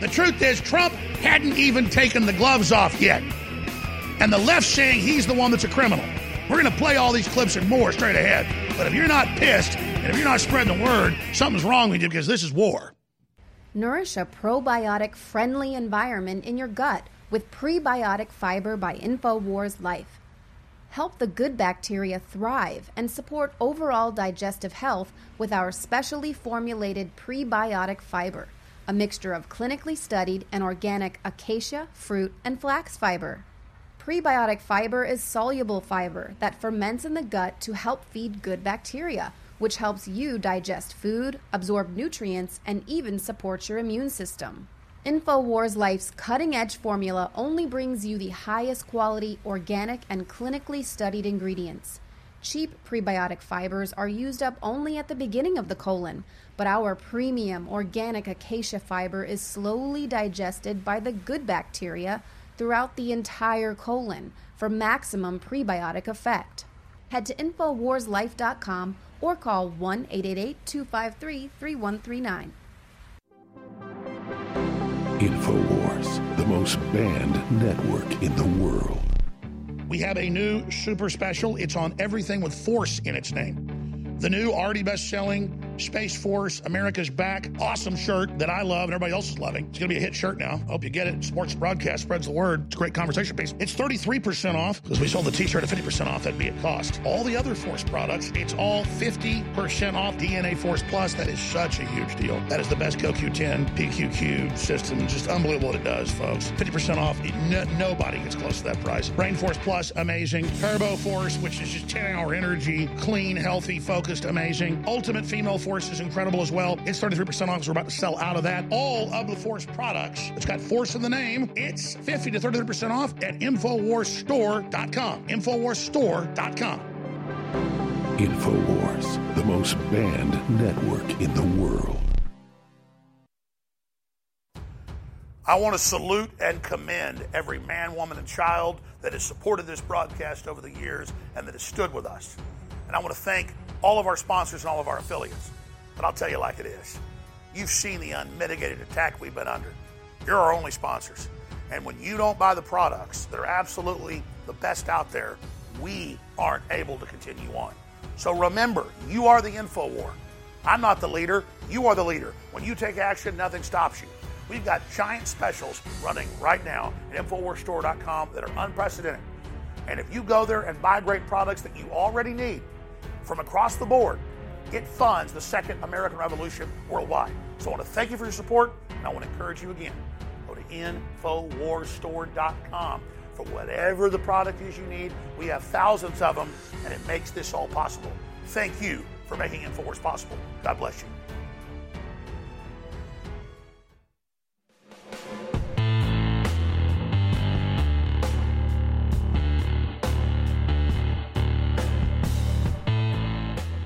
Speaker 3: The truth is, Trump hadn't even taken the gloves off yet. And the left saying he's the one that's a criminal. We're going to play all these clips and more straight ahead. But if you're not pissed and if you're not spreading the word, something's wrong with you because this is war.
Speaker 30: Nourish a probiotic friendly environment in your gut with prebiotic fiber by InfoWars Life. Help the good bacteria thrive and support overall digestive health with our specially formulated prebiotic fiber a mixture of clinically studied and organic acacia, fruit, and flax fiber. Prebiotic fiber is soluble fiber that ferments in the gut to help feed good bacteria, which helps you digest food, absorb nutrients, and even support your immune system. InfoWars Life's cutting edge formula only brings you the highest quality, organic, and clinically studied ingredients. Cheap prebiotic fibers are used up only at the beginning of the colon, but our premium organic acacia fiber is slowly digested by the good bacteria throughout the entire colon for maximum prebiotic effect. Head to InfoWarsLife.com or call 1 888 253 3139.
Speaker 4: InfoWars, the most banned network in the world.
Speaker 3: We have a new super special. It's on everything with force in its name. The new already best selling Space Force America's Back awesome shirt that I love and everybody else is loving. It's going to be a hit shirt now. Hope you get it. Sports broadcast spreads the word. It's a great conversation piece. It's 33% off because we sold the t shirt at 50% off. That'd be at cost. All the other Force products, it's all 50% off. DNA Force Plus, that is such a huge deal. That is the best CoQ10 PQQ system. Just unbelievable what it does, folks. 50% off. No, nobody gets close to that price. Brain Force Plus, amazing. Turbo Force, which is just 10 hour energy, clean, healthy, focused, amazing. Ultimate Female Force is incredible as well. It's 33% off because we're about to sell out of that. All of the Force products, it's got Force in the name. It's 50 to 33% off at InfoWarsStore.com. InfoWarsStore.com.
Speaker 4: InfoWars, the most banned network in the world.
Speaker 3: I want to salute and commend every man, woman, and child that has supported this broadcast over the years and that has stood with us. And I want to thank all of our sponsors and all of our affiliates. But I'll tell you like it is. You've seen the unmitigated attack we've been under. You're our only sponsors. And when you don't buy the products that are absolutely the best out there, we aren't able to continue on. So remember, you are the info war. I'm not the leader. You are the leader. When you take action, nothing stops you. We've got giant specials running right now at InfoWarsStore.com that are unprecedented. And if you go there and buy great products that you already need from across the board, it funds the second American Revolution worldwide. So I want to thank you for your support, and I want to encourage you again. Go to InfoWarsStore.com for whatever the product is you need. We have thousands of them, and it makes this all possible. Thank you for making InfoWars possible. God bless you.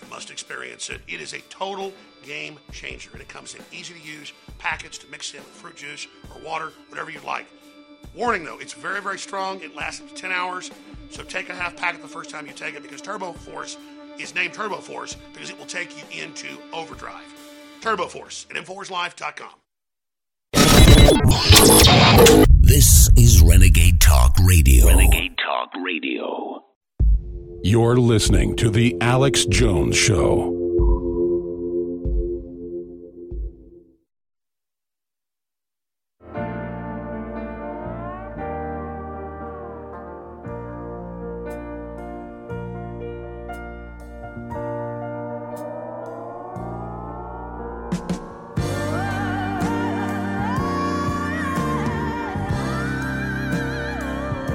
Speaker 3: You must experience it. It is a total game changer, and it comes in easy to use packets to mix in with fruit juice or water, whatever you'd like. Warning though, it's very, very strong. It lasts up to 10 hours, so take a half packet the first time you take it because Turbo Force is named Turbo Force because it will take you into overdrive. Turbo Force at InfoWarsLife.com.
Speaker 2: This is Renegade Talk Radio.
Speaker 1: Renegade Talk Radio.
Speaker 4: You're listening to The Alex Jones Show.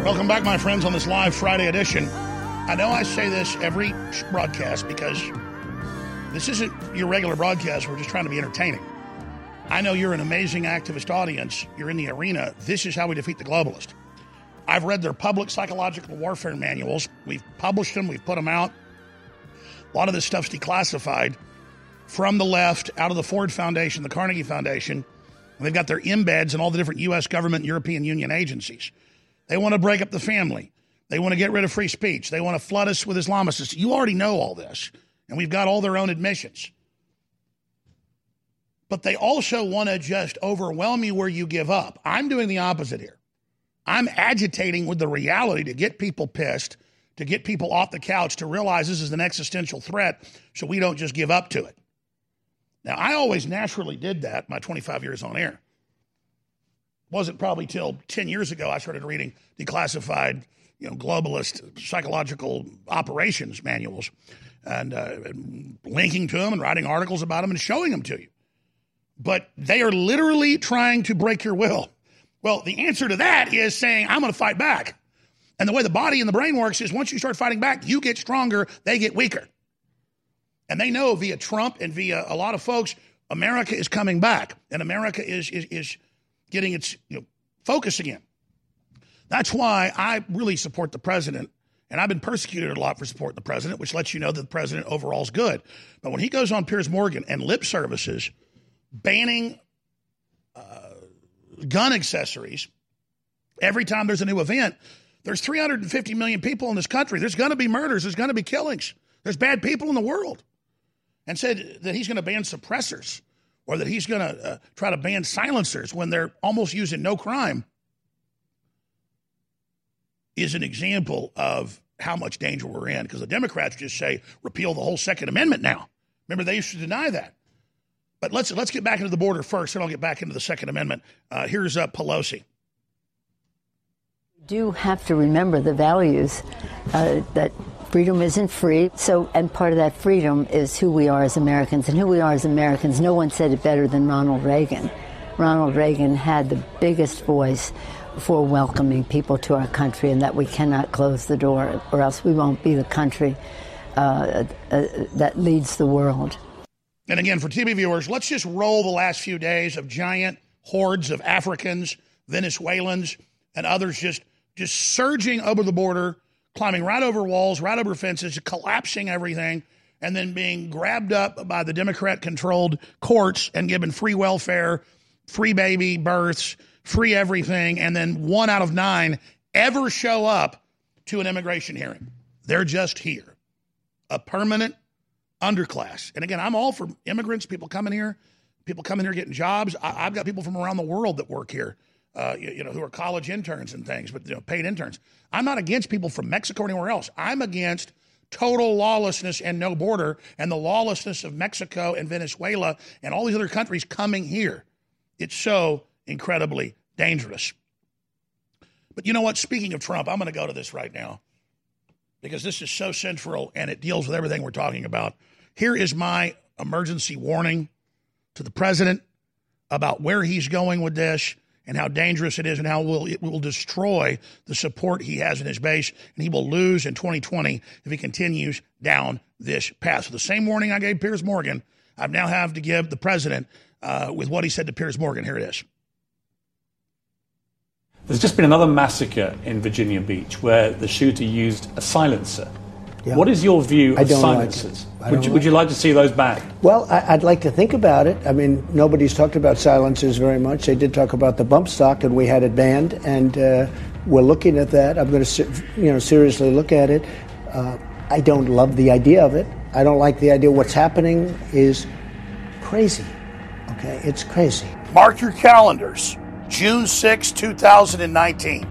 Speaker 3: Welcome back, my friends, on this live Friday edition. I know I say this every broadcast because this isn't your regular broadcast. We're just trying to be entertaining. I know you're an amazing activist audience. You're in the arena. This is how we defeat the globalist. I've read their public psychological warfare manuals. We've published them, we've put them out. A lot of this stuff's declassified from the left, out of the Ford Foundation, the Carnegie Foundation. They've got their embeds in all the different U.S. government European Union agencies. They want to break up the family. They want to get rid of free speech. They want to flood us with Islamicists. You already know all this, and we've got all their own admissions. But they also want to just overwhelm you where you give up. I'm doing the opposite here. I'm agitating with the reality to get people pissed, to get people off the couch, to realize this is an existential threat so we don't just give up to it. Now, I always naturally did that my 25 years on air. Wasn't probably till 10 years ago I started reading declassified, you know, globalist psychological operations manuals and, uh, and linking to them and writing articles about them and showing them to you. But they are literally trying to break your will. Well, the answer to that is saying, I'm going to fight back. And the way the body and the brain works is once you start fighting back, you get stronger, they get weaker. And they know via Trump and via a lot of folks, America is coming back and America is, is, is getting its you know, focus again. That's why I really support the president. And I've been persecuted a lot for supporting the president, which lets you know that the president overall is good. But when he goes on Piers Morgan and lip services, banning uh, gun accessories every time there's a new event, there's 350 million people in this country. There's going to be murders. There's going to be killings. There's bad people in the world. And said that he's going to ban suppressors or that he's going to uh, try to ban silencers when they're almost using no crime is an example of how much danger we're in because the Democrats just say repeal the whole Second Amendment now. Remember, they used to deny that. But let's let's get back into the border first, and I'll get back into the Second Amendment. Uh, here's uh, Pelosi.
Speaker 31: Do have to remember the values uh, that freedom isn't free. So, and part of that freedom is who we are as Americans, and who we are as Americans. No one said it better than Ronald Reagan. Ronald Reagan had the biggest voice for welcoming people to our country and that we cannot close the door or else we won't be the country uh, uh, that leads the world.
Speaker 3: And again, for TV viewers, let's just roll the last few days of giant hordes of Africans, Venezuelans, and others just just surging over the border, climbing right over walls, right over fences, collapsing everything, and then being grabbed up by the Democrat-controlled courts and given free welfare, free baby births, free everything, and then one out of nine ever show up to an immigration hearing. They're just here. A permanent underclass. And again, I'm all for immigrants, people coming here, people coming here getting jobs. I, have got people from around the world that work here, uh, you, you, know, who are college interns and things, but you know, paid interns. I'm not against people from Mexico or anywhere else. I'm against total lawlessness and no border and the lawlessness of Mexico and Venezuela and all these other countries coming here. It's so incredibly dangerous. But you know what? Speaking of Trump, I'm going to go to this right now because this is so central and it deals with everything we're talking about. Here is my emergency warning to the president about where he's going with this and how dangerous it is and how will, it will destroy the support he has in his base and he will lose in 2020 if he continues down this path. So the same warning I gave Piers Morgan, I now have to give the president uh, with what he said to Piers Morgan. Here it is.
Speaker 32: There's just been another massacre in Virginia Beach where the shooter used a silencer. Yeah. What is your view of silencers? Like would, you, like would you like to see those back?
Speaker 33: Well, I, would like to think about it. I mean, nobody's talked about silencers very much. They did talk about the bump stock, and we had it banned, and uh, we're looking at that. I'm going to, you know, seriously look at it. Uh, I don't love the idea of it. I don't like the idea. What's happening is crazy. Okay, it's crazy.
Speaker 3: Mark your calendars. June 6, 2019.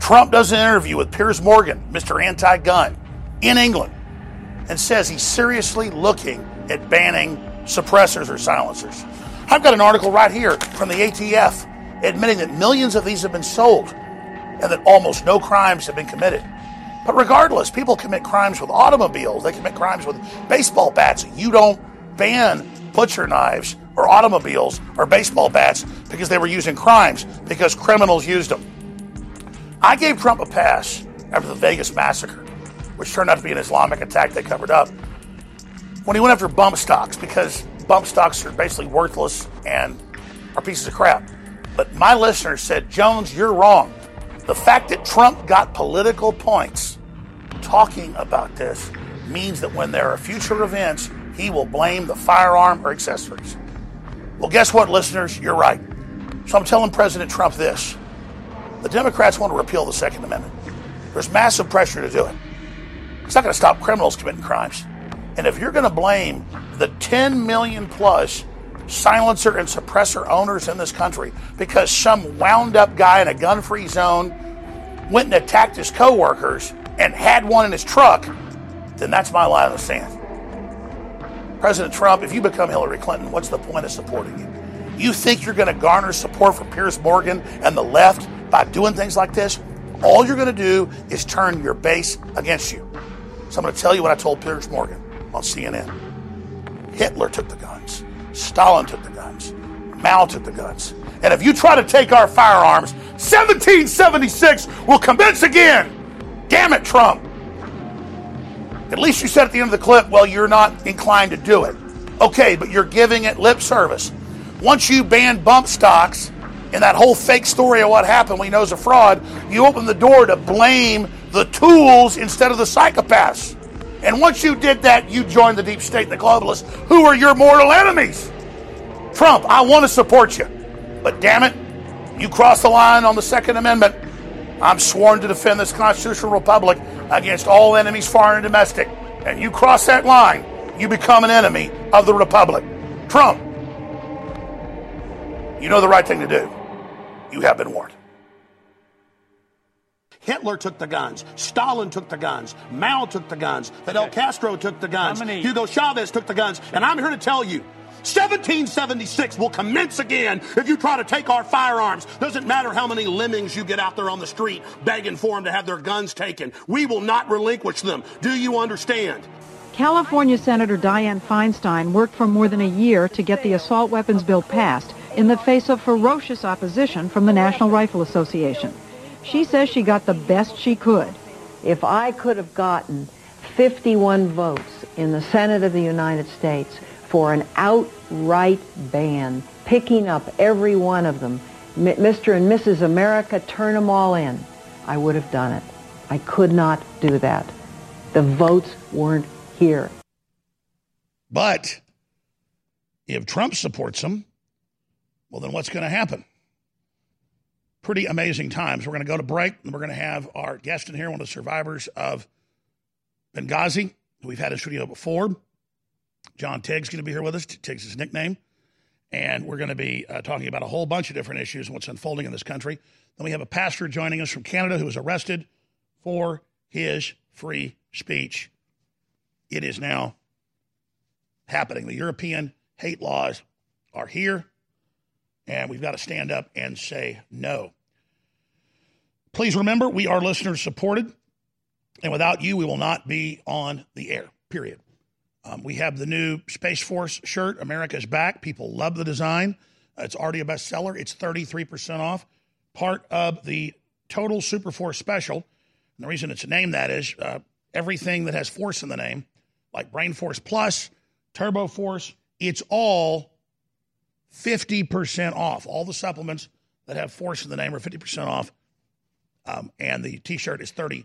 Speaker 3: Trump does an interview with Piers Morgan, Mr. Anti Gun, in England, and says he's seriously looking at banning suppressors or silencers. I've got an article right here from the ATF admitting that millions of these have been sold and that almost no crimes have been committed. But regardless, people commit crimes with automobiles, they commit crimes with baseball bats. You don't ban butcher knives or automobiles or baseball bats because they were used in crimes because criminals used them. I gave Trump a pass after the Vegas massacre, which turned out to be an Islamic attack they covered up, when he went after bump stocks because bump stocks are basically worthless and are pieces of crap. But my listeners said, Jones, you're wrong. The fact that Trump got political points talking about this means that when there are future events, he will blame the firearm or accessories. Well, guess what, listeners? You're right. So I'm telling President Trump this the Democrats want to repeal the Second Amendment. There's massive pressure to do it. It's not going to stop criminals committing crimes. And if you're going to blame the 10 million plus silencer and suppressor owners in this country because some wound up guy in a gun free zone went and attacked his coworkers and had one in his truck, then that's my line of sand. President Trump, if you become Hillary Clinton, what's the point of supporting you? You think you're going to garner support from Piers Morgan and the left by doing things like this? All you're going to do is turn your base against you. So I'm going to tell you what I told Piers Morgan on CNN. Hitler took the guns. Stalin took the guns. Mao took the guns. And if you try to take our firearms, 1776 will commence again. Damn it, Trump. At least you said at the end of the clip, well, you're not inclined to do it. Okay, but you're giving it lip service. Once you ban bump stocks and that whole fake story of what happened we know is a fraud, you open the door to blame the tools instead of the psychopaths. And once you did that, you joined the deep state, and the globalists, who are your mortal enemies. Trump, I want to support you. But damn it, you cross the line on the Second Amendment. I'm sworn to defend this constitutional republic against all enemies, foreign and domestic. And you cross that line, you become an enemy of the republic. Trump, you know the right thing to do. You have been warned. Hitler took the guns. Stalin took the guns. Mao took the guns. Fidel okay. Castro took the guns. Hugo Chavez took the guns. And I'm here to tell you 1776 will commence again if you try to take our firearms. Doesn't matter how many lemmings you get out there on the street begging for them to have their guns taken. We will not relinquish them. Do you understand?
Speaker 34: California Senator Dianne Feinstein worked for more than a year to get the assault weapons bill passed in the face of ferocious opposition from the National Rifle Association. She says she got the best she could.
Speaker 35: If I could have gotten 51 votes in the Senate of the United States for an outright ban, picking up every one of them, Mr. and Mrs. America, turn them all in, I would have done it. I could not do that. The votes weren't here.
Speaker 3: But if Trump supports them, well, then what's going to happen? pretty amazing times. We're going to go to break, and we're going to have our guest in here, one of the survivors of Benghazi, who we've had in studio before. John Tiegen's going to be here with us. Tig's is nickname. And we're going to be uh, talking about a whole bunch of different issues and what's unfolding in this country. Then we have a pastor joining us from Canada who was arrested for his free speech. It is now happening. The European hate laws are here and we've got to stand up and say no. Please remember, we are listener supported, and without you, we will not be on the air, period. Um, we have the new Space Force shirt, America's Back. People love the design. It's already a bestseller. It's 33% off, part of the Total Super Force Special. And the reason it's named that is uh, everything that has force in the name, like Brain Force Plus, Turbo Force, it's all 50% off. All the supplements that have force in the name are 50% off. Um, and the t shirt is 33%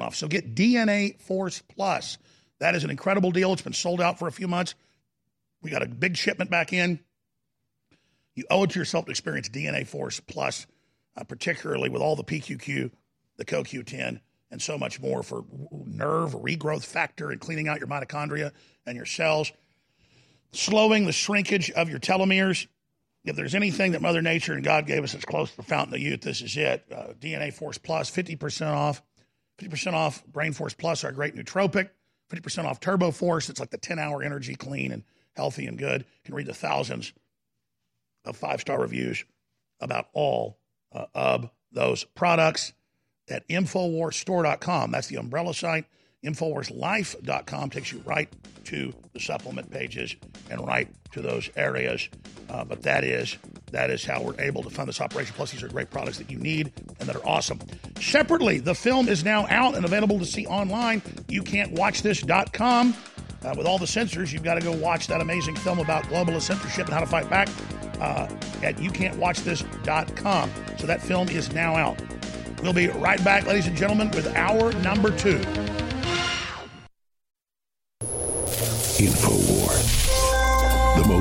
Speaker 3: off. So get DNA Force Plus. That is an incredible deal. It's been sold out for a few months. We got a big shipment back in. You owe it to yourself to experience DNA Force Plus, uh, particularly with all the PQQ, the CoQ10, and so much more for nerve regrowth factor and cleaning out your mitochondria and your cells slowing the shrinkage of your telomeres. If there's anything that Mother Nature and God gave us that's close to the fountain of youth, this is it. Uh, DNA Force Plus, 50% off. 50% off Brain Force Plus, our great nootropic. 50% off Turbo Force. It's like the 10 hour energy, clean and healthy and good. You can read the thousands of five star reviews about all uh, of those products at InfoWarsStore.com. That's the umbrella site. InfoWarsLife.com takes you right to the supplement pages and right to those areas. Uh, but that is that is how we're able to fund this operation. Plus, these are great products that you need and that are awesome. Separately, the film is now out and available to see online. You can't watch this.com. Uh, with all the censors, you've got to go watch that amazing film about globalist censorship and how to fight back uh, at youcan'twatchthis.com. So that film is now out. We'll be right back, ladies and gentlemen, with hour number two.
Speaker 4: InfoWars,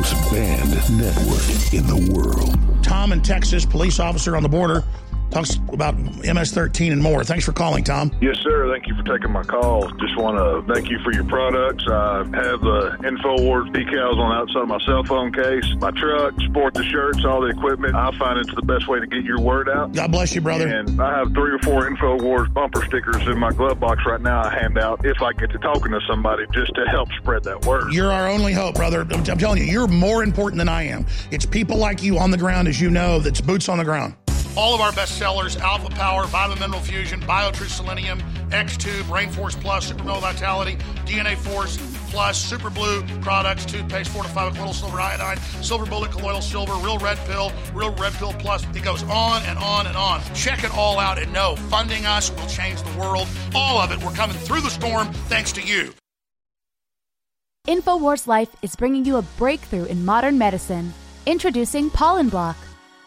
Speaker 4: most banned network in the world.
Speaker 3: Tom in Texas, police officer on the border, talks about MS-13 and more. Thanks for calling, Tom.
Speaker 36: Yes, sir. Thank you for taking my call. Just want to thank you for your products. I have the InfoWars decals on the outside of my cell phone case, my truck, sport the shirts, all the equipment. I find it's the best way to get your word out.
Speaker 3: God bless you, brother.
Speaker 36: And I have three or four InfoWars bumper stickers in my glove box right now. I hand out if I get to talking to somebody just to help spread that word.
Speaker 3: You're our only hope, brother. I'm telling you, you're more important than I am. It's people like you on the ground, as you know, that's boots on the ground. All of our best sellers Alpha Power, Vitamin Mineral Fusion, BioTrue Selenium, X-Tube, Brain Force Plus, Super Male Vitality, DNA Force Plus, Super Blue products, toothpaste, fortified with little silver iodine, silver bullet, colloidal silver, real red pill, real red pill plus. It goes on and on and on. Check it all out and know funding us will change the world. All of it. We're coming through the storm thanks to you.
Speaker 37: InfoWars Life is bringing you a breakthrough in modern medicine. Introducing Pollen Block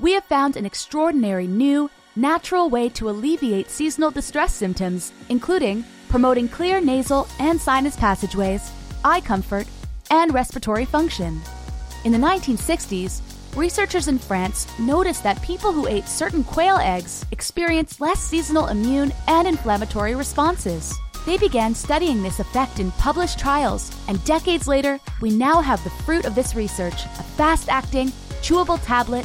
Speaker 38: we have found an extraordinary new, natural way to alleviate seasonal distress symptoms, including promoting clear nasal and sinus passageways, eye comfort, and respiratory function. In the 1960s, researchers in France noticed that people who ate certain quail eggs experienced less seasonal immune and inflammatory responses. They began studying this effect in published trials, and decades later, we now have the fruit of this research a fast acting, chewable tablet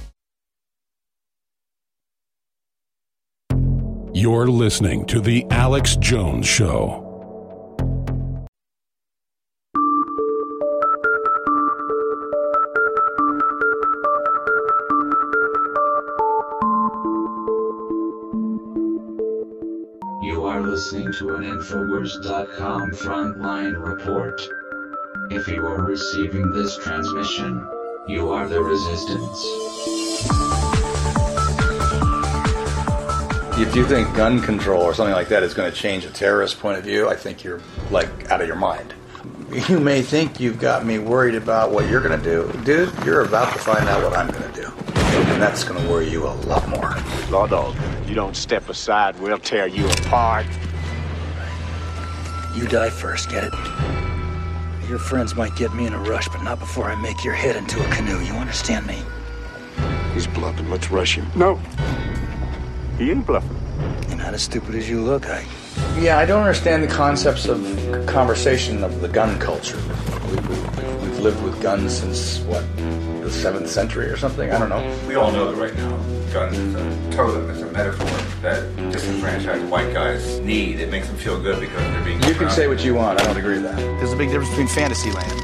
Speaker 4: You're listening to The Alex Jones Show.
Speaker 1: You are listening to an Infowars.com frontline report. If you are receiving this transmission, you are the resistance.
Speaker 39: If you think gun control or something like that is going to change a terrorist point of view, I think you're like out of your mind. You may think you've got me worried about what you're going to do. Dude, you're about to find out what I'm going to do. And that's going to worry you a lot more.
Speaker 37: Law dog, you don't step aside, we'll tear you apart.
Speaker 40: You die first, get it? Your friends might get me in a rush, but not before I make your head into a canoe. You understand me?
Speaker 37: He's bluffing. Let's rush him. No. He ain't bluffing.
Speaker 40: You're not as stupid as you look, I.
Speaker 39: Yeah, I don't understand the concepts of conversation of the gun culture. We, we, we've lived with guns since, what, the 7th century or something? I don't know.
Speaker 41: We all know that right now, guns is a totem, it's a metaphor that disenfranchised white guys need. It makes them feel good because they're being.
Speaker 39: You can say what you want. I don't agree with that.
Speaker 42: There's a big difference between Fantasyland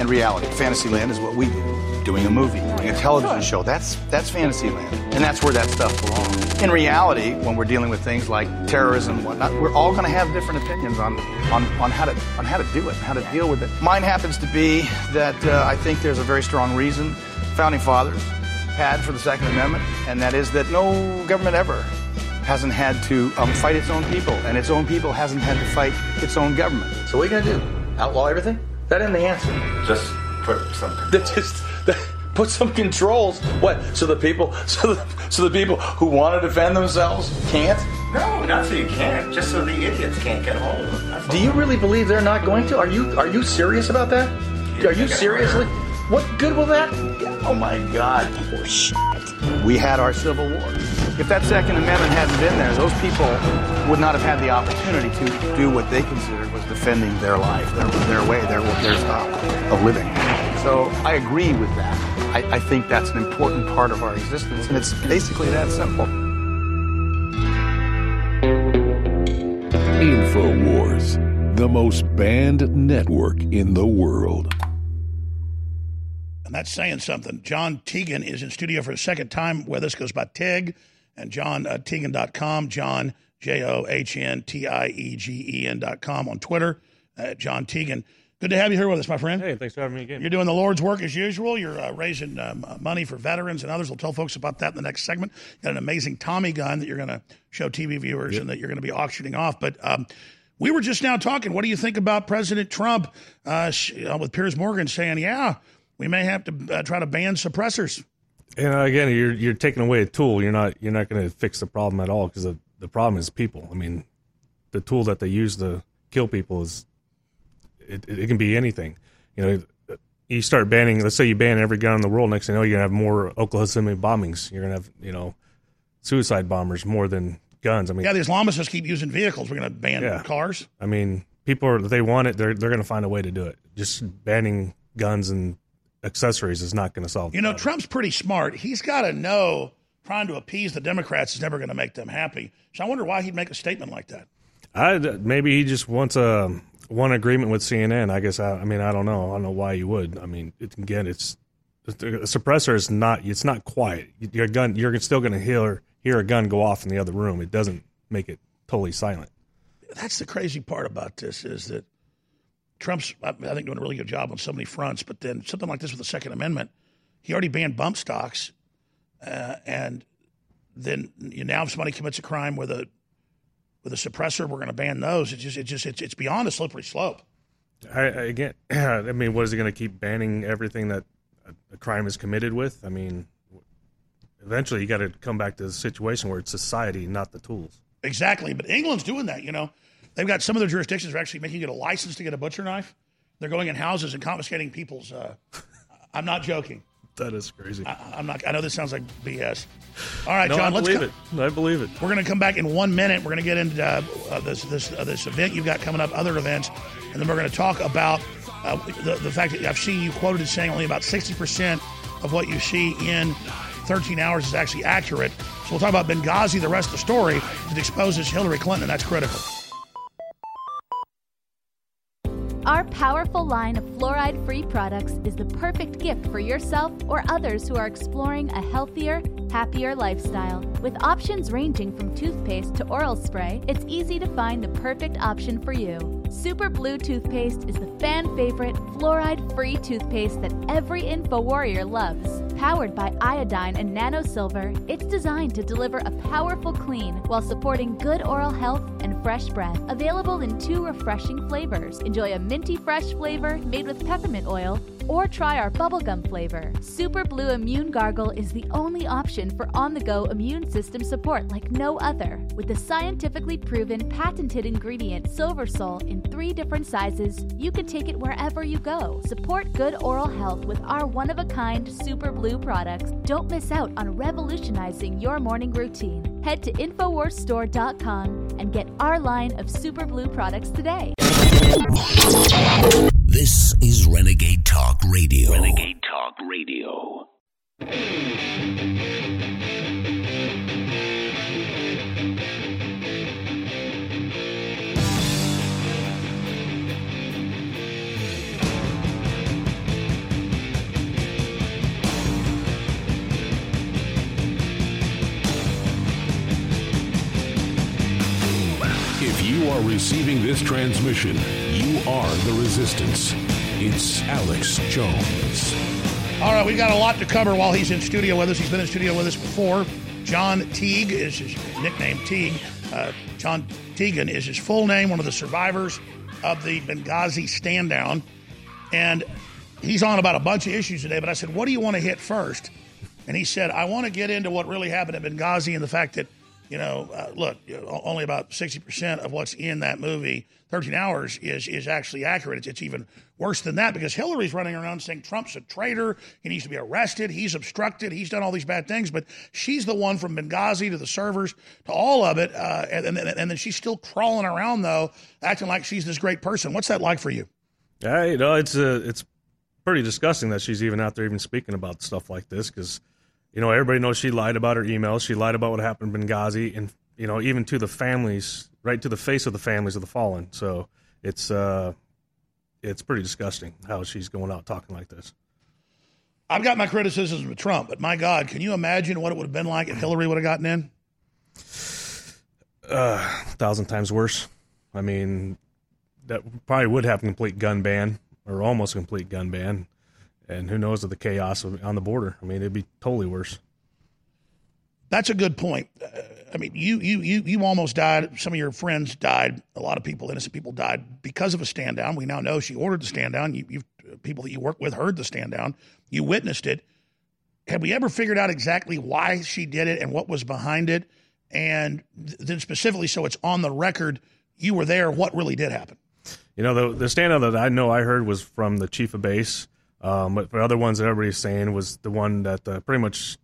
Speaker 42: and reality. Fantasyland is what we do, doing a movie, doing a television show. That's that's Fantasyland, and that's where that stuff belongs. In reality, when we're dealing with things like terrorism and whatnot, we're all going to have different opinions on, on, on how to on how to do it, how to deal with it. Mine happens to be that uh, I think there's a very strong reason founding fathers had for the Second Amendment, and that is that no government ever hasn't had to um, fight its own people, and its own people hasn't had to fight its own government.
Speaker 39: So what are you going to do? Outlaw everything? That ain't the answer.
Speaker 41: Just put some.
Speaker 39: That just that, put some controls. What? So the people, so the, so the people who want to defend themselves can't.
Speaker 41: No, not so you can't. Just so the idiots can't get hold of them. That's
Speaker 39: Do you really believe they're not going to? Are you are you serious about that? Are you seriously? What good will that? Oh my God!
Speaker 42: We had our Civil War. If that Second Amendment hadn't been there, those people would not have had the opportunity to do what they considered was defending their life, their, their way, their, their style of living. So I agree with that. I, I think that's an important part of our existence, and it's basically that simple.
Speaker 4: InfoWars, the most banned network in the world.
Speaker 3: And that's saying something. John Tiegen is in studio for the second time Where this Goes by Tig and John uh, Tiegen.com. John, J O H N T I E G E N.com on Twitter. Uh, John Tiegen. Good to have you here with us, my friend.
Speaker 43: Hey, thanks for having me again.
Speaker 3: You're doing the Lord's work as usual. You're uh, raising um, money for veterans and others. We'll tell folks about that in the next segment. You got an amazing Tommy gun that you're going to show TV viewers
Speaker 43: Yep.
Speaker 3: and that you're going to be auctioning off. But um, we were just now talking. What do you think about President Trump uh, uh, with Piers Morgan saying, yeah, we may have to uh, try to ban suppressors?
Speaker 43: And uh, again, you're you're taking away a tool. You're not you're not going to fix the problem at all because the the problem is people. I mean, the tool that they use to kill people is it, it can be anything. You know, you start banning. Let's say you ban every gun in the world. Next thing you know, you're gonna have more Oklahoma City bombings. You're gonna have you know suicide bombers more than guns. I mean,
Speaker 3: Yeah, the Islamists keep using vehicles. We're going to ban
Speaker 43: Yeah.
Speaker 3: cars.
Speaker 43: I mean, people are they want it. They're they're going to find a way to do it. Just banning guns and accessories is not going to solve.
Speaker 3: You know, Trump's pretty smart. He's got to know trying to appease the Democrats is never going to make them happy. So I wonder why he'd make a statement like that.
Speaker 43: I maybe he just wants a one agreement with CNN. I guess I, I mean I don't know. I don't know why you would. I mean, it, again, it's a suppressor is not. It's not quiet. Your gun. You're still going to hear hear a gun go off in the other room. It doesn't make it totally silent.
Speaker 3: that's the crazy part about this is that Trump's, I think, doing a really good job on so many fronts. But then something like this with the Second Amendment, he already banned bump stocks, uh, and then you now if somebody commits a crime with a with a suppressor, we're going to ban those. It's just, it just, it's, it's beyond a slippery slope.
Speaker 43: I, again, I mean, what is he going to keep banning everything that a, a crime is committed with? I mean, eventually you got to come back to the situation where it's society, not the tools.
Speaker 3: Exactly, but England's doing that. You know, they've got some of their jurisdictions are actually making it a license to get a butcher knife. They're going in houses and confiscating people's. Uh, I'm not joking.
Speaker 43: That is crazy.
Speaker 3: I, am not. I know this sounds like BS. All right,
Speaker 43: no,
Speaker 3: John.
Speaker 43: I
Speaker 3: let's
Speaker 43: believe it. I believe it.
Speaker 3: We're going to come back in one minute. We're going to get into uh, uh, this this uh, this event you've got coming up, other events, and then we're going to talk about uh, the the fact that I've seen you quoted as saying only about 60 percent of what you see in 13 hours is actually accurate. So we'll talk about Benghazi, the rest of the story that exposes Hillary Clinton, and that's critical.
Speaker 38: Our powerful line of fluoride free products is the perfect gift for yourself or others who are exploring a healthier, happier lifestyle. With options ranging from toothpaste to oral spray, it's easy to find the perfect option for you. Super Blue toothpaste is the fan favorite fluoride free toothpaste that every info warrior loves. Powered by iodine and nano silver, it's designed to deliver a powerful clean while supporting good oral health and fresh breath. Available in two refreshing flavors. Enjoy a minty fresh flavor made with peppermint oil or try our bubblegum flavor. Super Blue Immune Gargle is the only option for on the go immune system support like no other. With the scientifically proven patented ingredient Silver Sol in three different sizes, you can take it wherever you go. Support good oral health with our one of a kind Super Blue products. Don't miss out on revolutionizing your morning routine. Head to InfoWarsStore.com and get our line of Super Blue products today.
Speaker 2: This is Renegade Talk Radio.
Speaker 44: Renegade Talk Radio.
Speaker 4: If you are receiving this transmission, you are the resistance. It's Alex Jones.
Speaker 3: All right, we've got a lot to cover while he's in studio with us. He's been in studio with us before. John Teague is his nickname, Teague. Uh, John Tiegen is his full name, one of the survivors of the Benghazi stand down. And he's on about a bunch of issues today, but I said, What do you want to hit first? And he said, I want to get into what really happened at Benghazi and the fact that you know, uh, look, only about 60% of what's in that movie, 13 Hours, is is actually accurate. It's, it's, even worse than that because Hillary's running around saying Trump's a traitor. He needs to be arrested. He's obstructed. He's done all these bad things. But she's the one from Benghazi to the servers to all of it. Uh, and, and, and then she's still crawling around, though, acting like she's this great person. What's that like for you?
Speaker 43: Yeah, you know, it's, uh, it's pretty disgusting that she's even out there even speaking about stuff like this because – you know, everybody knows she lied about her emails. She lied about what happened in Benghazi, and you know, even to the families, right to the face of the families of the fallen. So it's uh, it's pretty disgusting how she's going out talking like this.
Speaker 3: I've got my criticisms of Trump, but my God, can you imagine what it would have been like if Hillary would have gotten in?
Speaker 43: Uh, a thousand times worse. I mean, that probably would have a complete gun ban or almost a complete gun ban and who knows of the chaos on the border. I mean, it'd be totally worse.
Speaker 3: That's a good point. Uh, I mean, you you you you almost died. Some of your friends died. A lot of people, innocent people, died because of a stand down. We now know she ordered the stand down. You, you people that you work with heard the stand down. You witnessed it. Have we ever figured out exactly why she did it and what was behind it? And then specifically, so it's on the record, you were there. What really did happen?
Speaker 43: You know, the the stand down that I know I heard was from the chief of base um, but for other ones that everybody's saying was the one that uh, pretty much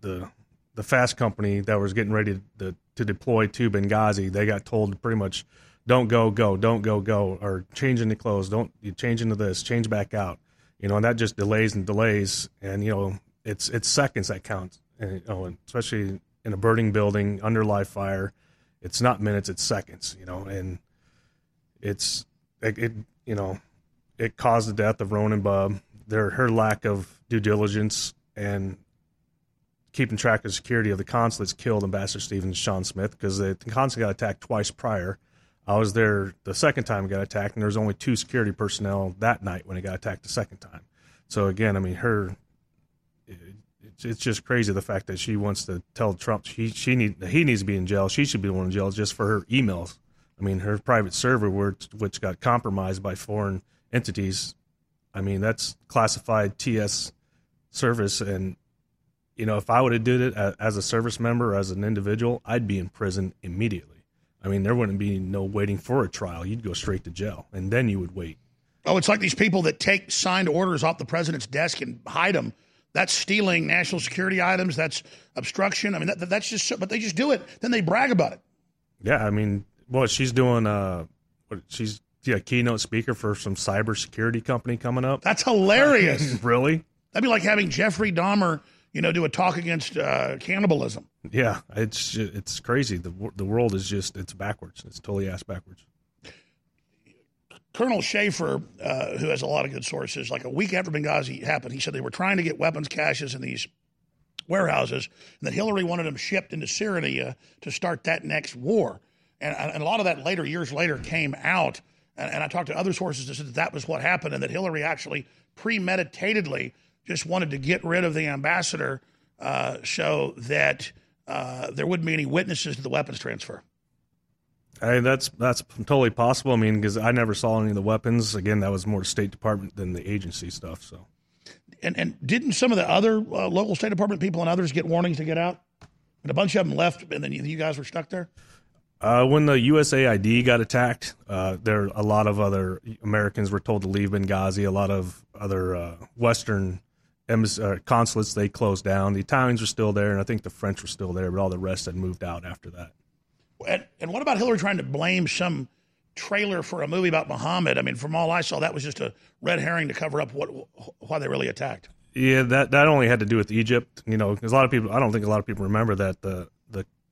Speaker 43: the the fast company that was getting ready to, to deploy to Benghazi, they got told pretty much, don't go, go, don't go, go, or change into clothes, don't you change into this, change back out, you know, and that just delays and delays, and you know, it's it's seconds that count, and you know, especially in a burning building under live fire, it's not minutes, it's seconds, you know, and it's it, it you know, it caused the death of Ronan Bubb their her lack of due diligence and keeping track of security of the consulates killed Ambassador Stevens Sean Smith because the, consulate got attacked twice prior. I was there the second time it got attacked, and there was only two security personnel that night when it got attacked the second time. So again, I mean, her, it's, it's just crazy the fact that she wants to tell Trump she she need he needs to be in jail. She should be the one in jail just for her emails. I mean, her private server, which got compromised by foreign entities. I mean, that's classified TS service, and you know, if I would have did it as a service member, as an individual, I'd be in prison immediately. I mean, there wouldn't be no waiting for a trial. You'd go straight to jail, and then you would wait.
Speaker 3: Oh, it's like these people that take signed orders off the president's desk and hide them. That's stealing national security items. That's obstruction. I mean, that, that's just. So, But they just do it. Then they brag about it.
Speaker 43: Yeah, I mean, well, she's doing. Uh, she's yeah, keynote speaker for some cybersecurity company coming up.
Speaker 3: That's hilarious.
Speaker 43: really?
Speaker 3: That'd be like having Jeffrey Dahmer, you know, do a talk against uh, cannibalism.
Speaker 43: Yeah, it's it's crazy. the The world is just it's backwards. It's totally ass backwards.
Speaker 3: Colonel Shaffer, uh, who has a lot of good sources, like a week after Benghazi happened, he said they were trying to get weapons caches in these warehouses, and that Hillary wanted them shipped into Syria to start that next war. And, and a lot of that later, years later, came out. And, and I talked to other sources that said that that was what happened, and that Hillary actually premeditatedly just wanted to get rid of the ambassador uh, so that uh, there wouldn't be any witnesses to the weapons transfer.
Speaker 43: I mean, that's that's totally possible. I mean, because I never saw any of the weapons. Again, that was more State Department than the agency stuff. So,
Speaker 3: and and didn't some of the other uh, local State Department people and others get warnings to get out? And a bunch of them left, and then you, you guys were stuck there.
Speaker 43: Uh, when the USAID got attacked, uh, there a lot of other Americans were told to leave Benghazi. A lot of other uh, Western uh, consulates they closed down. The Italians were still there, and I think the French were still there, but all the rest had moved out after that.
Speaker 3: And, and what about Hillary trying to blame some trailer for a movie about Muhammad? I mean, from all I saw, that was just a red herring to cover up what why they really attacked.
Speaker 43: Yeah, that that only had to do with Egypt. You know, because a lot of people, I don't think a lot of people remember that the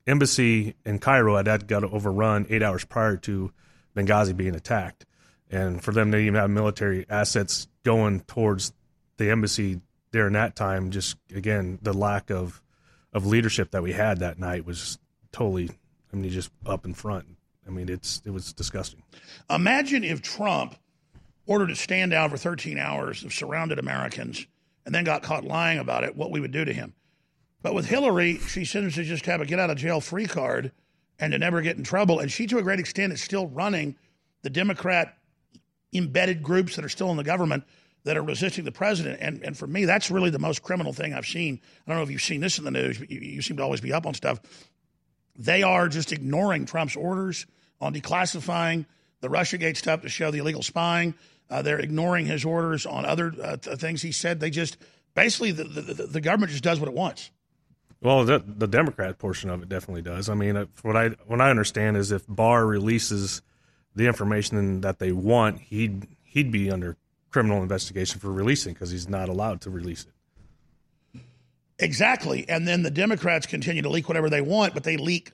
Speaker 43: embassy in Cairo had, got overrun eight hours prior to Benghazi being attacked, and for them to even have military assets going towards the embassy during that time, just again the lack of of leadership that we had that night was totally. I mean, just up in front. I mean, it's it was disgusting.
Speaker 3: Imagine if Trump ordered a stand down for 13 hours of surrounded Americans and then got caught lying about it, what we would do to him. But with Hillary, she seems to just have a get out of jail free card and to never get in trouble. And she, to a great extent, is still running the Democrat embedded groups that are still in the government that are resisting the president. And, and for me, that's really the most criminal thing I've seen. I don't know if you've seen this in the news, but you, you seem to always be up on stuff. They are just ignoring Trump's orders on declassifying the Russiagate stuff to show the illegal spying. Uh, they're ignoring his orders on other uh, th- things he said. They just basically the, the, the, government just does what it wants.
Speaker 43: Well, the, the Democrat portion of it definitely does. I mean, uh, what I what I understand is if Barr releases the information that they want, he'd he'd be under criminal investigation for releasing because he's not allowed to release it.
Speaker 3: Exactly. And then the Democrats continue to leak whatever they want, but they leak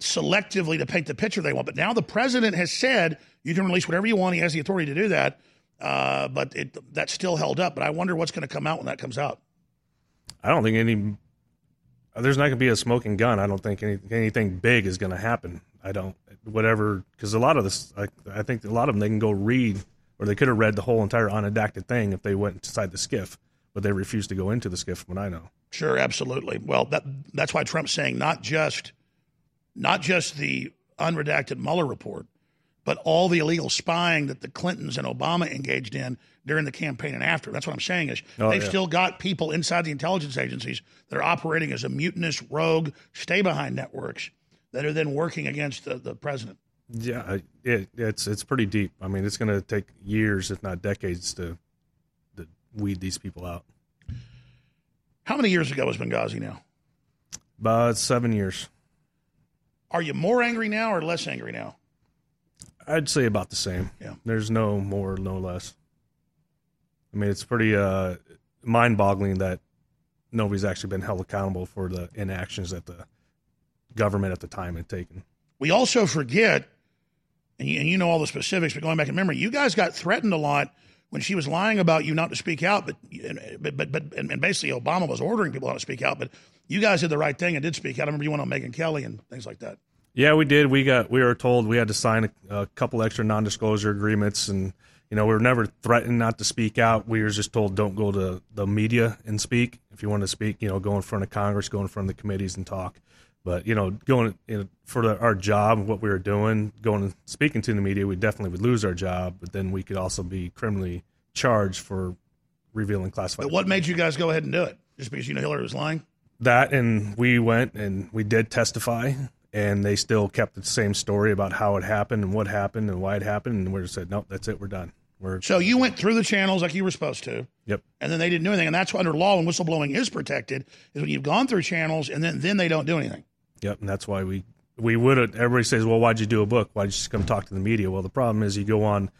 Speaker 3: selectively to paint the picture they want. But now the president has said you can release whatever you want. He has the authority to do that. Uh, but it, that's still held up. But I wonder what's going to come out when that comes out.
Speaker 43: I don't think any. There's not going to be a smoking gun. I don't think any, anything big is going to happen. I don't. Whatever, because a lot of this, I, I think a lot of them they can go read or they could have read the whole entire unredacted thing if they went inside the SCIF, but they refused to go into the SCIF. What I know.
Speaker 3: Sure, absolutely. Well, that that's why Trump's saying not just not just the unredacted Mueller report, but all the illegal spying that the Clintons and Obama engaged in during the campaign and after. That's what I'm saying is oh, they've yeah. still got people inside the intelligence agencies that are operating as a mutinous, rogue, stay behind networks that are then working against the, the president.
Speaker 43: Yeah, it, it's it's pretty deep. I mean, it's going to take years, if not decades, to, to weed these people out.
Speaker 3: How many years ago was Benghazi now?
Speaker 43: About seven years.
Speaker 3: Are you more angry now or less angry now?
Speaker 43: I'd say about the same.
Speaker 3: Yeah.
Speaker 43: There's no more, no less. I mean, it's pretty uh, mind-boggling that nobody's actually been held accountable for the inactions that the government at the time had taken.
Speaker 3: We also forget and you, and you know all the specifics, but going back in memory, you guys got threatened a lot when she was lying about you not to speak out, but but but, but and basically Obama was ordering people not to speak out, but you guys did the right thing and did speak out. I remember you went on Megyn Kelly and things like that.
Speaker 43: Yeah, we did. We got we were told we had to sign a, a couple extra non-disclosure agreements, and you know we were never threatened not to speak out. We were just told don't go to the media and speak. If you want to speak, you know, go in front of Congress, go in front of the committees and talk. But you know, going you know, for the, our job, what we were doing, going and speaking to the media, we definitely would lose our job. But then we could also be criminally charged for revealing classified.
Speaker 3: But what made you guys go ahead and do it? Just because you know Hillary was lying?
Speaker 43: That and we went and we did testify, and they still kept the same story about how it happened and what happened and why it happened, and we just said, nope, that's it, we're done. We're
Speaker 3: so you went through the channels like you were supposed to.
Speaker 43: Yep.
Speaker 3: And then they didn't do anything, and that's under law when whistleblowing is protected is when you've gone through channels and then then they don't do anything.
Speaker 43: Yep, and that's why we we would. have, Everybody says, "Well, why'd you do a book? Why'd you just come talk to the media?" Well, the problem is, you go on,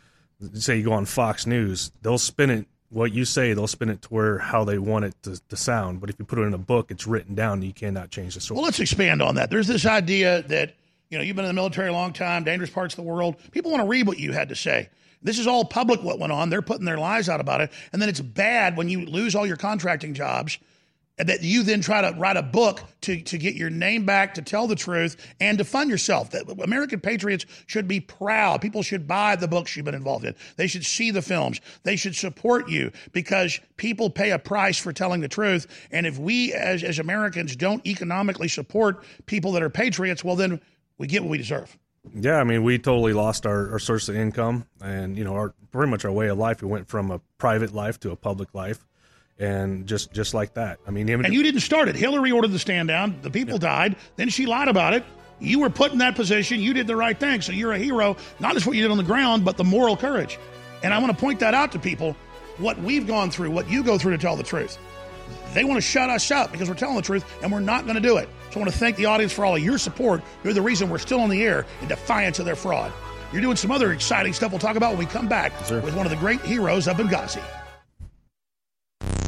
Speaker 43: say, you go on Fox News, they'll spin it what you say. They'll spin it to where how they want it to, to sound. But if you put it in a book, it's written down. You cannot change the story.
Speaker 3: Well, let's expand on that. There's this idea that you know you've been in the military a long time, dangerous parts of the world. People want to read what you had to say. This is all public what went on. They're putting their lies out about it. And then it's bad when you lose all your contracting jobs that you then try to write a book to, to get your name back, to tell the truth, and to fund yourself. That American patriots should be proud. People should buy the books you've been involved in. They should see the films. They should support you because people pay a price for telling the truth. And if we as, as Americans don't economically support people that are patriots, well, then we get what we deserve.
Speaker 43: Yeah, I mean, we totally lost our, our source of income and, you know, our pretty much our way of life. We went from a private life to a public life and just just like that. I mean,
Speaker 3: and you didn't start it. Hillary ordered the stand down. The people yeah. died. Then she lied about it. You were put in that position. You did the right thing. So you're a hero, not just what you did on the ground, but the moral courage. And I want to point that out to people. What we've gone through, what you go through to tell the truth. They want to shut us up because we're telling the truth, and we're not going to do it. So I want to thank the audience for all of your support. You're the reason we're still on the air in defiance of their fraud. You're doing some other exciting stuff we'll talk about when we come back with one of the great heroes of Benghazi.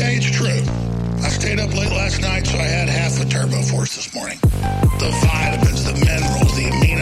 Speaker 3: It's true. I stayed up late last night, so I had half the turbo force this morning. The vitamins, the minerals, the amino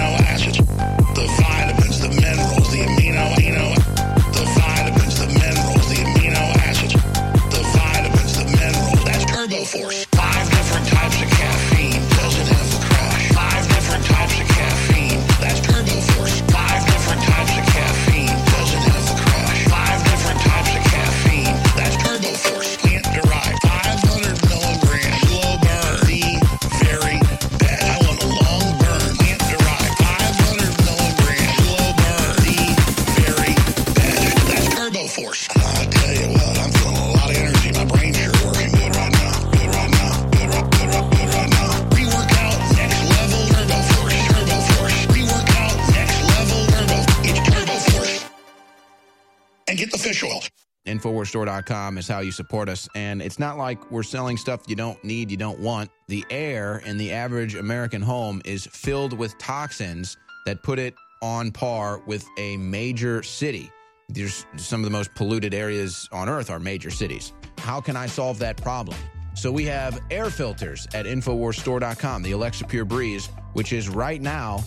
Speaker 45: and get the fish oil.
Speaker 46: Infowarsstore.com is how you support us. And it's not like we're selling stuff you don't need, you don't want. The air in the average American home is filled with toxins that put it on par with a major city. There's some of the most polluted areas on earth are major cities. How can I solve that problem? So we have air filters at InfoWarsStore.com, the Alexa Pure Breeze, which is right now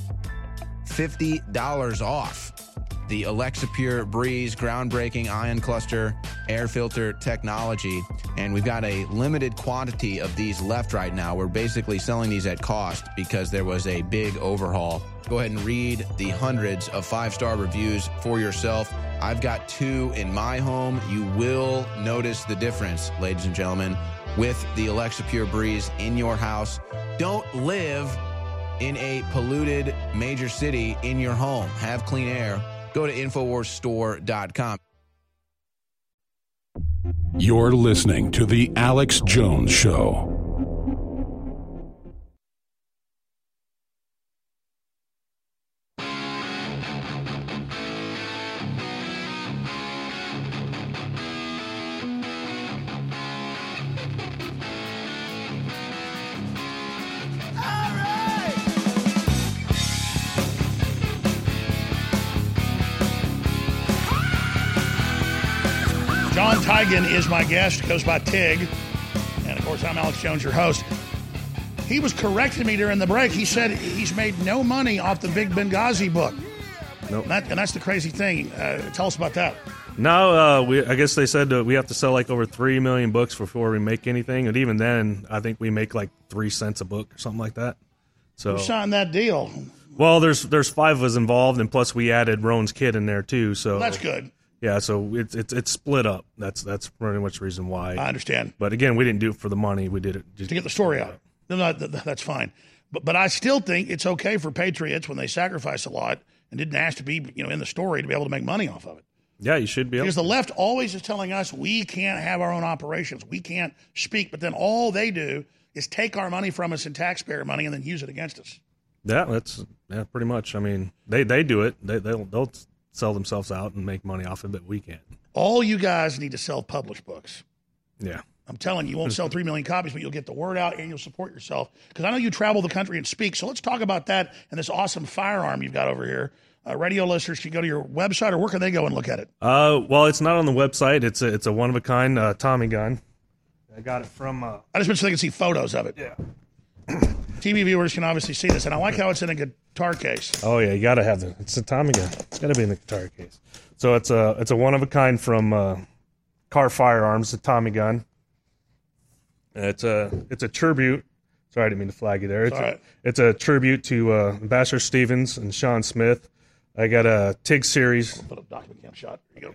Speaker 46: $50 off. The Alexa Pure Breeze groundbreaking ion cluster air filter technology. And we've got a limited quantity of these left right now. We're basically selling these at cost because there was a big overhaul. Go ahead and read the hundreds of five star reviews for yourself. I've got two in my home. You will notice the difference, ladies and gentlemen, with the Alexa Pure Breeze in your house. Don't live in a polluted major city in your home. Have clean air. Go to InfoWarsStore.com.
Speaker 4: You're listening to The Alex Jones Show.
Speaker 3: Tiegen is my guest, goes by Tig. And of course, I'm Alex Jones, your host. He was correcting me during the break. He said he's made no money off the Big Benghazi book.
Speaker 43: Nope.
Speaker 3: And, that, and that's the crazy thing. Uh, tell us about that.
Speaker 43: No, uh, we, I guess they said we have to sell like over three million books before we make anything, and even then, I think we make like three cents a book or something like that. So,
Speaker 3: Who signed that deal?
Speaker 43: well, there's there's five of us involved, and plus we added Rone's kid in there too. So
Speaker 3: Well, that's good.
Speaker 43: Yeah, so it's it's it's split up. That's that's pretty much the reason why.
Speaker 3: I understand.
Speaker 43: But again, we didn't do it for the money. We did it just
Speaker 3: to get the story out. No, no, that's fine. But but I still think it's okay for patriots when they sacrifice a lot and didn't ask to be you know in the story to be able to make money off of it.
Speaker 43: Yeah, you should be able.
Speaker 3: Because the left always is telling us we can't have our own operations, we can't speak. But then all they do is take our money from us in taxpayer money and then use it against us.
Speaker 43: Yeah, that's yeah, pretty much. I mean, they they do it. They they'll they'll sell themselves out and make money off of it, we can't.
Speaker 3: All you guys need to self-publish books.
Speaker 43: Yeah.
Speaker 3: I'm telling you, you won't sell 3 million copies, but you'll get the word out and you'll support yourself. Because I know you travel the country and speak. So let's talk about that and this awesome firearm you've got over here. Uh, radio listeners can go to your website or where can they go and look at it?
Speaker 43: Uh, well, it's not on the website. It's a it's a one of a kind uh, Tommy gun. I got it from. Uh,
Speaker 3: I just wish they could see photos of it.
Speaker 43: Yeah.
Speaker 3: TV viewers can obviously see this. And I like how it's in a guitar case.
Speaker 43: Oh yeah, you gotta have the. It's a Tommy gun. It's gotta be in the guitar case. So it's a it's a one of a kind from uh, Kahr Firearms, a Tommy gun. And it's a it's a tribute. Sorry, I didn't mean to flag you there. It's
Speaker 3: It's
Speaker 43: a, it's a tribute to uh, Ambassador Stevens and Sean Smith. I got a TIG series.
Speaker 3: Put up document cam shot. There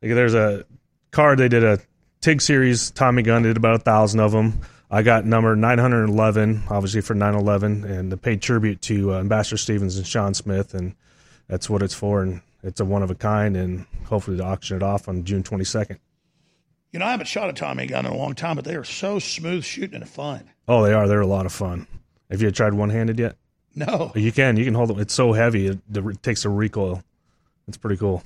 Speaker 3: you go.
Speaker 43: There's a card. They did a TIG series Tommy gun. They Did about a thousand of them. I got number 911, obviously for 911, and the paid tribute to uh, Ambassador Stevens and Sean Smith, and that's what it's for. And it's a one of a kind, and hopefully to auction it off on June 22nd.
Speaker 3: You know, I haven't shot a Tommy gun in a long time, but they are so smooth shooting and fun.
Speaker 43: Oh, they are. They're a lot of fun. Have you tried one handed yet?
Speaker 3: No.
Speaker 43: You can. You can hold it. It's so heavy. It, it takes a recoil. It's pretty cool.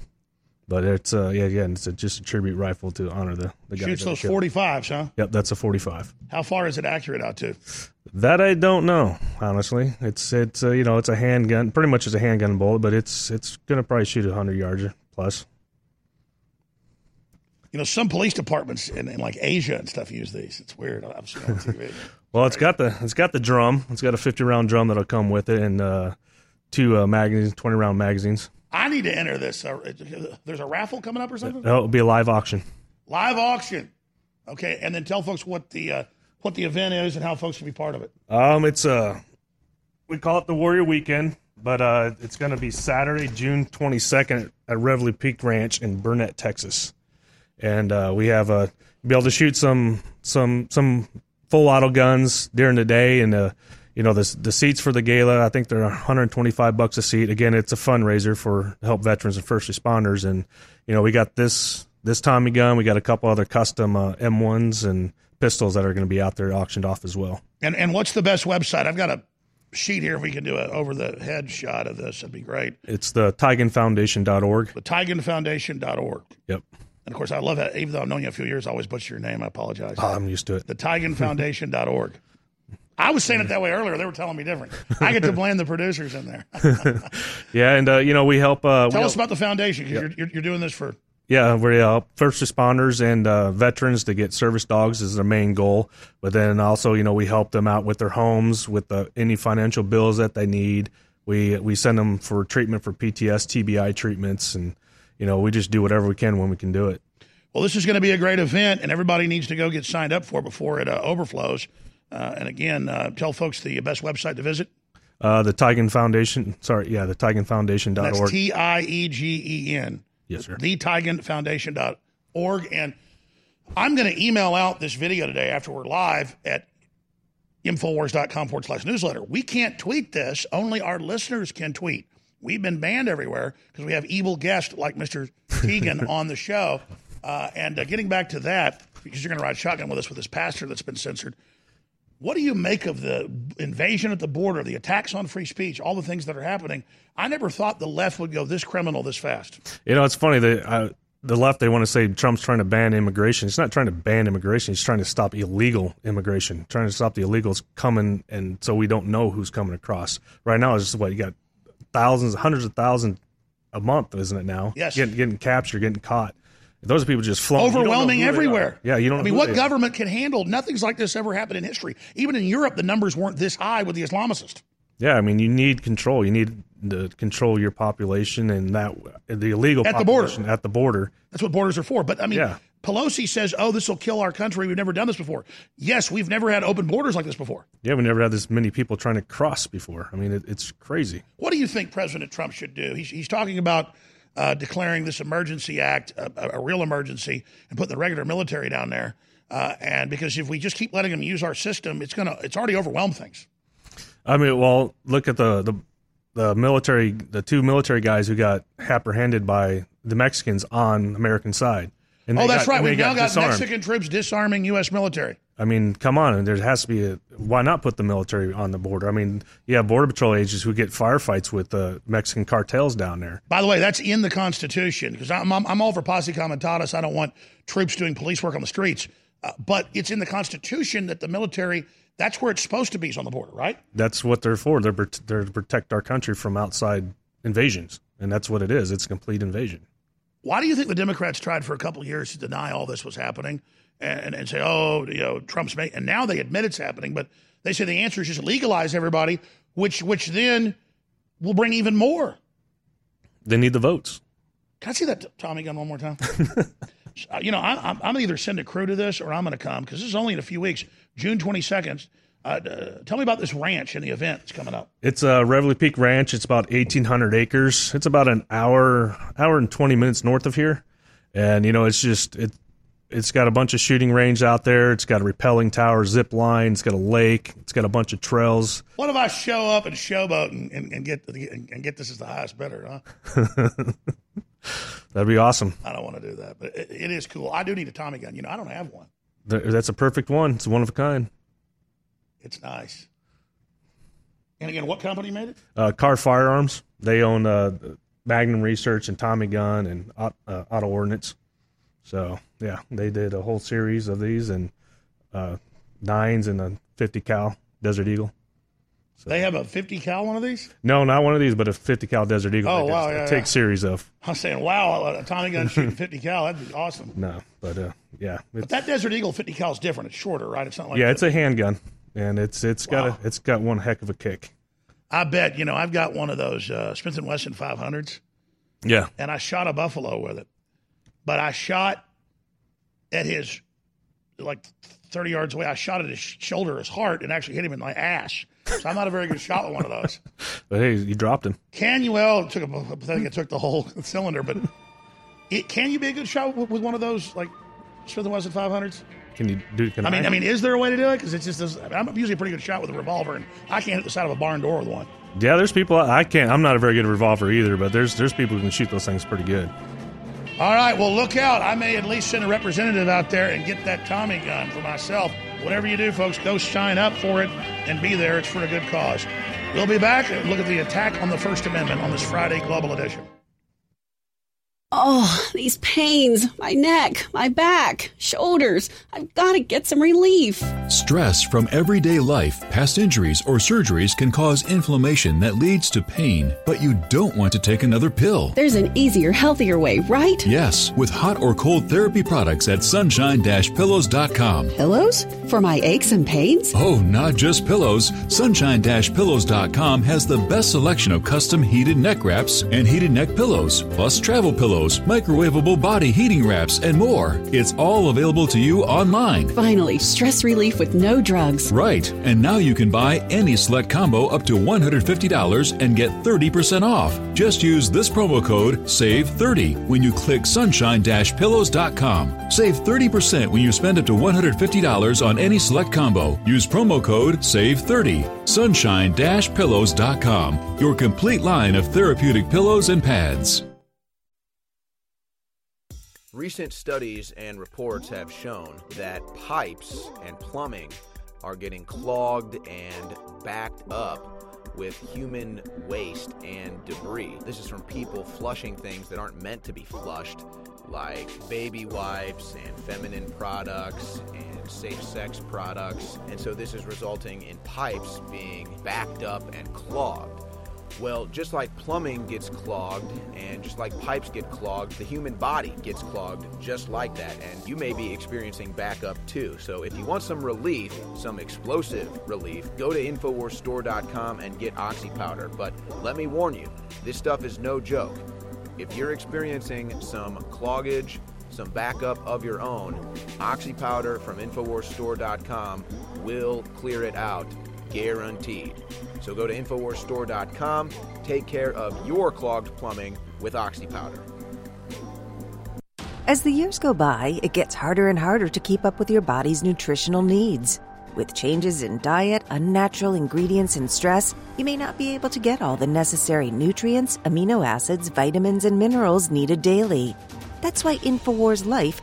Speaker 43: But it's uh yeah again it's a, just a tribute rifle to honor the the guys
Speaker 3: Shoots those 45s, huh?
Speaker 43: Yep, that's a 45.
Speaker 3: How far is it accurate out to?
Speaker 43: That I don't know, honestly. It's it's uh, you know it's a handgun, pretty much it's a handgun bullet, but it's it's gonna probably shoot a hundred yards plus.
Speaker 3: You know, some police departments in, in like Asia and stuff use these. It's weird. I've seen on TV.
Speaker 43: Well, it's got the it's got the drum. It's got a 50 round drum that'll come with it, and uh, two uh, magazines, 20 round magazines.
Speaker 3: I need to enter this. Uh, there's a raffle coming up or something?
Speaker 43: Oh, it'll be a live auction.
Speaker 3: Live auction. Okay, and then tell folks what the uh, what the event is and how folks can be part of it.
Speaker 43: Um, it's uh, we call it the Warrior Weekend, but uh, it's going to be Saturday, June 22nd at Reveille Peak Ranch in Burnet, Texas, and uh, we have uh, be able to shoot some some some full auto guns during the day, and uh, you know the the seats for the gala. I think they're 125 bucks a seat. Again, it's a fundraiser for help veterans and first responders, and you know we got this this Tommy gun. We got a couple other custom uh, M1s and pistols that are going to be out there auctioned off as well.
Speaker 3: And and what's the best website? I've got a sheet here. If we can do an over the head shot of this, that'd be great.
Speaker 43: It's the TiegenFoundation.org.
Speaker 3: The TiegenFoundation.org.
Speaker 43: Yep.
Speaker 3: And of course, I love that. Even though I've known you a few years, I always butcher your name. I apologize.
Speaker 43: Oh, I'm used to it.
Speaker 3: The TiegenFoundation.org. I was saying it that way earlier. They were telling me different. I get to blame the producers in there.
Speaker 43: yeah, and uh, you know we help. Uh,
Speaker 3: Tell
Speaker 43: we
Speaker 3: us
Speaker 43: help,
Speaker 3: about the foundation because you're, you're, you're doing this for
Speaker 43: Yeah, we help first responders and uh, veterans to get service dogs is their main goal. But then also, you know, we help them out with their homes, with the, any financial bills that they need. We we send them for treatment for PTS, TBI treatments, and you know, we just do whatever we can when we can do it.
Speaker 3: Well, this is going to be a great event, and everybody needs to go get signed up for it before it uh, overflows. Uh, and again, uh, tell folks the best website to visit.
Speaker 43: Uh, the Tiegen Foundation, sorry, yeah, the TiegenFoundation.org.
Speaker 3: That's T I E G E N.
Speaker 43: Yes, sir.
Speaker 3: The TiegenFoundation.org. And I'm going to email out this video today after we're live at Infowars.com forward slash newsletter. We can't tweet this, only our listeners can tweet. We've been banned everywhere because we have evil guests like Mr. Tiegen on the show. Uh, and uh, getting back to that, because you're going to ride shotgun with us with this pastor that's been censored. What do you make of the invasion at the border, the attacks on free speech, all the things that are happening? I never thought the left would go this criminal this fast.
Speaker 43: You know, it's funny that uh, the left they want to say Trump's trying to ban immigration. He's not trying to ban immigration. He's trying to stop illegal immigration, trying to stop the illegals coming, and so we don't know who's coming across. Right now, it's just what you got thousands, hundreds of thousands a month, isn't it now?
Speaker 3: Yes.
Speaker 43: getting, getting captured, getting caught. Those are people just flowing. You don't know
Speaker 3: Overwhelming
Speaker 43: who they are.
Speaker 3: everywhere.
Speaker 43: Yeah, you don't.
Speaker 3: I mean, what
Speaker 43: they are.
Speaker 3: government can handle? Nothing's like this ever happened in history. Even in Europe, the numbers weren't this high with the Islamicists.
Speaker 43: Yeah, I mean, you need control. You need to control your population and that the illegal
Speaker 3: At the border.
Speaker 43: at the border.
Speaker 3: That's what borders are for. But I mean,
Speaker 43: Yeah.
Speaker 3: Pelosi says, "Oh, this will kill our country. We've never done this before." Yes, we've never had open borders like this before.
Speaker 43: Yeah, we never had this many people trying to cross before. I mean, it, it's crazy.
Speaker 3: What do you think President Trump should do? He's, he's talking about uh, declaring this emergency act a, a, real emergency and putting the regular military down there. Uh, and because if we just keep letting them use our system, it's gonna it's already overwhelmed things.
Speaker 43: I mean, well, look at the the the military, the two military guys who got apprehended by the Mexicans on American side. And
Speaker 3: oh, that's
Speaker 43: got-
Speaker 3: right. We've now got
Speaker 43: disarmed.
Speaker 3: Mexican troops disarming U.S. military.
Speaker 43: I mean, come on, there has to be a why not put the military on the border? I mean, you have border patrol agents who get firefights with the Mexican cartels down there.
Speaker 3: By the way, that's in the Constitution because I'm, I'm, I'm all for posse comitatus. I don't want troops doing police work on the streets. Uh, but it's in the Constitution that the military, that's where it's supposed to be, is on the border, right?
Speaker 43: That's what they're for. They're they're to protect our country from outside invasions, and that's what it is. It's a complete invasion.
Speaker 3: Why do you think the Democrats tried for a couple of years to deny all this was happening and, and say, oh, you know, Trump's making, and now they admit it's happening, but they say the answer is just legalize everybody, which which then will bring even more.
Speaker 43: They need the votes.
Speaker 3: Can I see that Tommy gun one more time? Uh, you know, I, I'm, I'm gonna either send a crew to this or I'm going to come because this is only in a few weeks, June 22nd. Uh, uh, tell me about this ranch and the event that's coming up.
Speaker 43: It's a Reveille Peak Ranch. It's about 1,800 acres. It's about an hour, hour and 20 minutes north of here, and you know, it's just it. It's got a bunch of shooting range out there. It's got a repelling tower, zip line. It's got a lake. It's got a bunch of trails.
Speaker 3: What if I show up and showboat and, and, and get and get this as the highest bidder? Huh?
Speaker 43: That'd be awesome.
Speaker 3: I don't want to do that, but it, it is cool. I do need a Tommy gun. You know, I don't have one.
Speaker 43: Th- That's a perfect one. It's one of a kind.
Speaker 3: It's nice. And again, what company made it?
Speaker 43: Uh, Kahr Firearms. They own uh, Magnum Research and Tommy Gun and uh, Auto Ordnance. So yeah, they did a whole series of these and uh, nines and a 50 cal Desert Eagle.
Speaker 3: So, They have a 50 cal one of these.
Speaker 43: No, not one of these, but a 50 cal Desert Eagle.
Speaker 3: Oh, wow, yeah,
Speaker 43: take
Speaker 3: yeah.
Speaker 43: series of.
Speaker 3: I was saying, wow, a Tommy gun shooting 50 cal. That'd be awesome.
Speaker 43: No, but uh, yeah,
Speaker 3: But that Desert Eagle 50 cal is different. It's shorter, right? It's not like
Speaker 43: yeah, it's a handgun, and it's it's got a it's got one heck of a kick.
Speaker 3: I bet you know I've got one of those uh, Smith and Wesson 500s,
Speaker 43: Yeah,
Speaker 3: and I shot a buffalo with it. But I shot at his like 30 yards away. I shot at his shoulder, his heart, and actually hit him in my ass. So I'm not a very good shot with one of those.
Speaker 43: but hey, you dropped him.
Speaker 3: Can you? Well, it took a, I think it took the whole cylinder, but it, can you be a good shot with, with one of those like Smith and Wesson 500s?
Speaker 43: Can you do? Can
Speaker 3: I mean, I mean, is there a way to do it? Because it's just this, I'm usually a pretty good shot with a revolver, and I can't hit the side of a barn door with one.
Speaker 43: Yeah, there's people. I can't. I'm not a very good revolver either, but there's there's people who can shoot those things pretty good.
Speaker 3: All right, well, look out. I may at least send a representative out there and get that Tommy gun for myself. Whatever you do, folks, go sign up for it and be there. It's for a good cause. We'll be back and look at the attack on the First Amendment on this Friday Global Edition.
Speaker 45: Oh, these pains, my neck, my back, shoulders. I've got to get some relief.
Speaker 27: Stress from everyday life, past injuries, or surgeries can cause inflammation that leads to pain, but you don't want to take another pill.
Speaker 45: There's an easier, healthier way, right?
Speaker 27: Yes, with hot or cold therapy products at sunshine-pillows.com.
Speaker 45: Pillows? For my aches and pains?
Speaker 27: Oh, not just pillows. Sunshine-pillows.com has the best selection of custom heated neck wraps and heated neck pillows, plus travel pillows microwavable body heating wraps, and more. It's all available to you online.
Speaker 45: Finally, stress relief with no drugs.
Speaker 27: Right. And now you can buy any select combo up to $150 and get 30% off. Just use this promo code SAVE30 when you click sunshine-pillows.com. Save 30% when you spend up to $150 on any select combo. Use promo code SAVE30. Sunshine-pillows.com. Your complete line of therapeutic pillows and pads.
Speaker 46: Recent studies and reports have shown that pipes and plumbing are getting clogged and backed up with human waste and debris. This is from people flushing things that aren't meant to be flushed, like baby wipes and feminine products and safe sex products. And so this is resulting in pipes being backed up and clogged. Well, just like plumbing gets clogged and just like pipes get clogged, the human body gets clogged just like that. And you may be experiencing backup too. So if you want some relief, some explosive relief, go to InfoWarsStore.com and get Oxy Powder. But let me warn you, this stuff is no joke. If you're experiencing some cloggage, some backup of your own, Oxy Powder from InfoWarsStore.com will clear it out guaranteed. So go to InfoWarsStore.com, take care of your clogged plumbing with Oxy Powder.
Speaker 47: As the years go by, it gets harder and harder to keep up with your body's nutritional needs. With changes in diet, unnatural ingredients, and stress, you may not be able to get all the necessary nutrients, amino acids, vitamins, and minerals needed daily. That's why InfoWars Life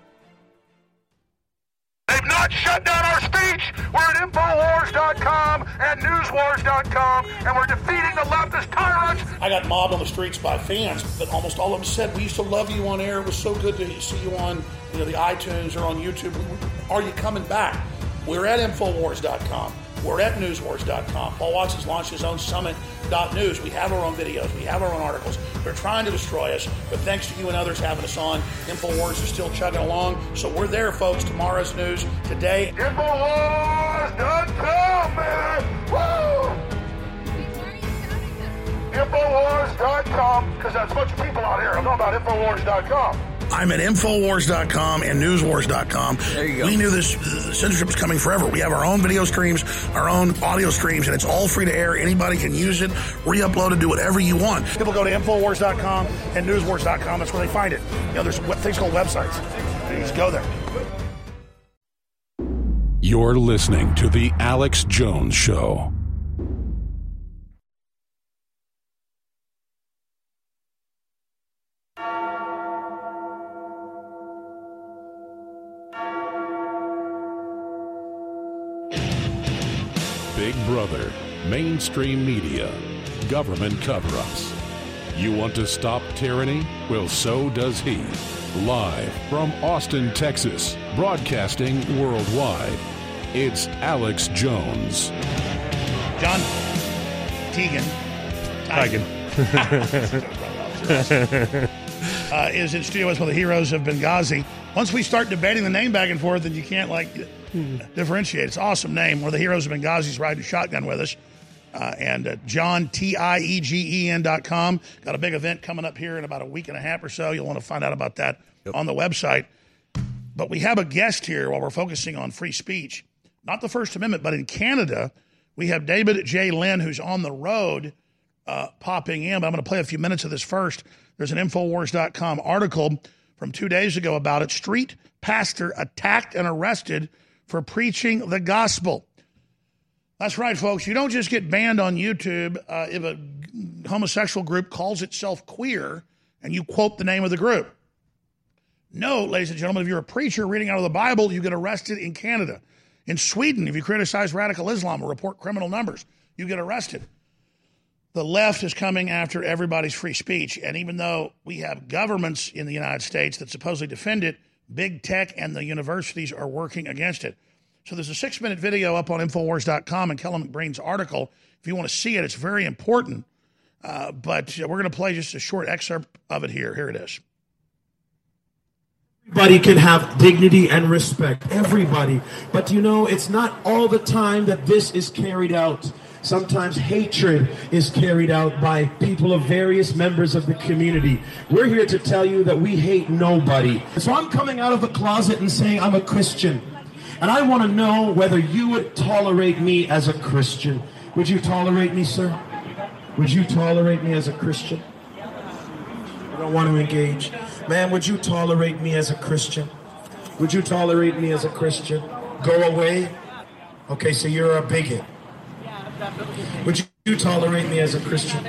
Speaker 48: They've not shut down our speech. We're at Infowars.com and Newswars.com, and we're defeating the leftist tyrants.
Speaker 3: I got mobbed on the streets by fans, but almost all of them said, "We used to love you on air. It was so good to see you on, you know, the iTunes or on YouTube. Are you coming back?" We're at Infowars.com. We're at newswars.com. Paul Watts has launched his own summit.news. We have our own videos. We have our own articles. They're trying to destroy us, but thanks to you and others having us on, InfoWars is still chugging along. So we're there, folks. Tomorrow's news today.
Speaker 48: Infowars.com, man! Woo! Infowars.com, because there's a bunch of people out here. I'm talking about Infowars.com.
Speaker 3: I'm at Infowars.com and Newswars.com. There you go. We knew this uh, censorship was coming forever. We have our own video streams, our own audio streams, and it's all free to air. Anybody can use it, re-upload it, do whatever you want. People go to Infowars.com and Newswars.com. That's where they find it. You know, there's things called websites. You just go there.
Speaker 4: You're listening to The Alex Jones Show. Big Brother, mainstream media, government cover ups. You want to stop tyranny? Well, so does he. Live from Austin, Texas, broadcasting worldwide, it's Alex Jones.
Speaker 3: John Tegan.
Speaker 43: Tigan.
Speaker 3: uh, is in studio with one of the heroes of Benghazi. Once we start debating the name back and forth, then you can't like differentiate. It's an awesome name. One of the heroes of Benghazi is riding shotgun with us. uh, and uh, John, T I E G E N dot com. Got a big event coming up here in about a week and a half or so. You'll want to find out about that on the website. But we have a guest here while we're focusing on free speech, not the First Amendment, but in Canada, we have David J. Lynn, who's on the road uh, popping in. But I'm going to play a few minutes of this first. There's an Infowars.com article from two days ago about it. Street pastor attacked and arrested for preaching the gospel. That's right, folks. You don't just get banned on YouTube uh, if a homosexual group calls itself queer and you quote the name of the group. No, ladies and gentlemen, if you're a preacher reading out of the Bible, you get arrested in Canada. In Sweden, if you criticize radical Islam or report criminal numbers, you get arrested. The left is coming after everybody's free speech. And even though we have governments in the United States that supposedly defend it, big tech and the universities are working against it. So there's a six minute video up on Infowars.com and Kelen McBreen's article. If you want to see it, it's very important. Uh, but we're going to play just a short excerpt of it here. Here it is.
Speaker 49: Everybody can have dignity and respect. Everybody. But you know, it's not all the time that this is carried out. Sometimes hatred is carried out by people of various members of the community. We're here to tell you that we hate nobody. So I'm coming out of the closet and saying I'm a Christian. And I want to know whether you would tolerate me as a Christian. Would you tolerate me, sir? Would you tolerate me as a Christian? I don't want to engage. Man, would you tolerate me as a Christian? Would you tolerate me as a Christian? Go away? Okay, so you're a bigot. Would you tolerate me as a Christian?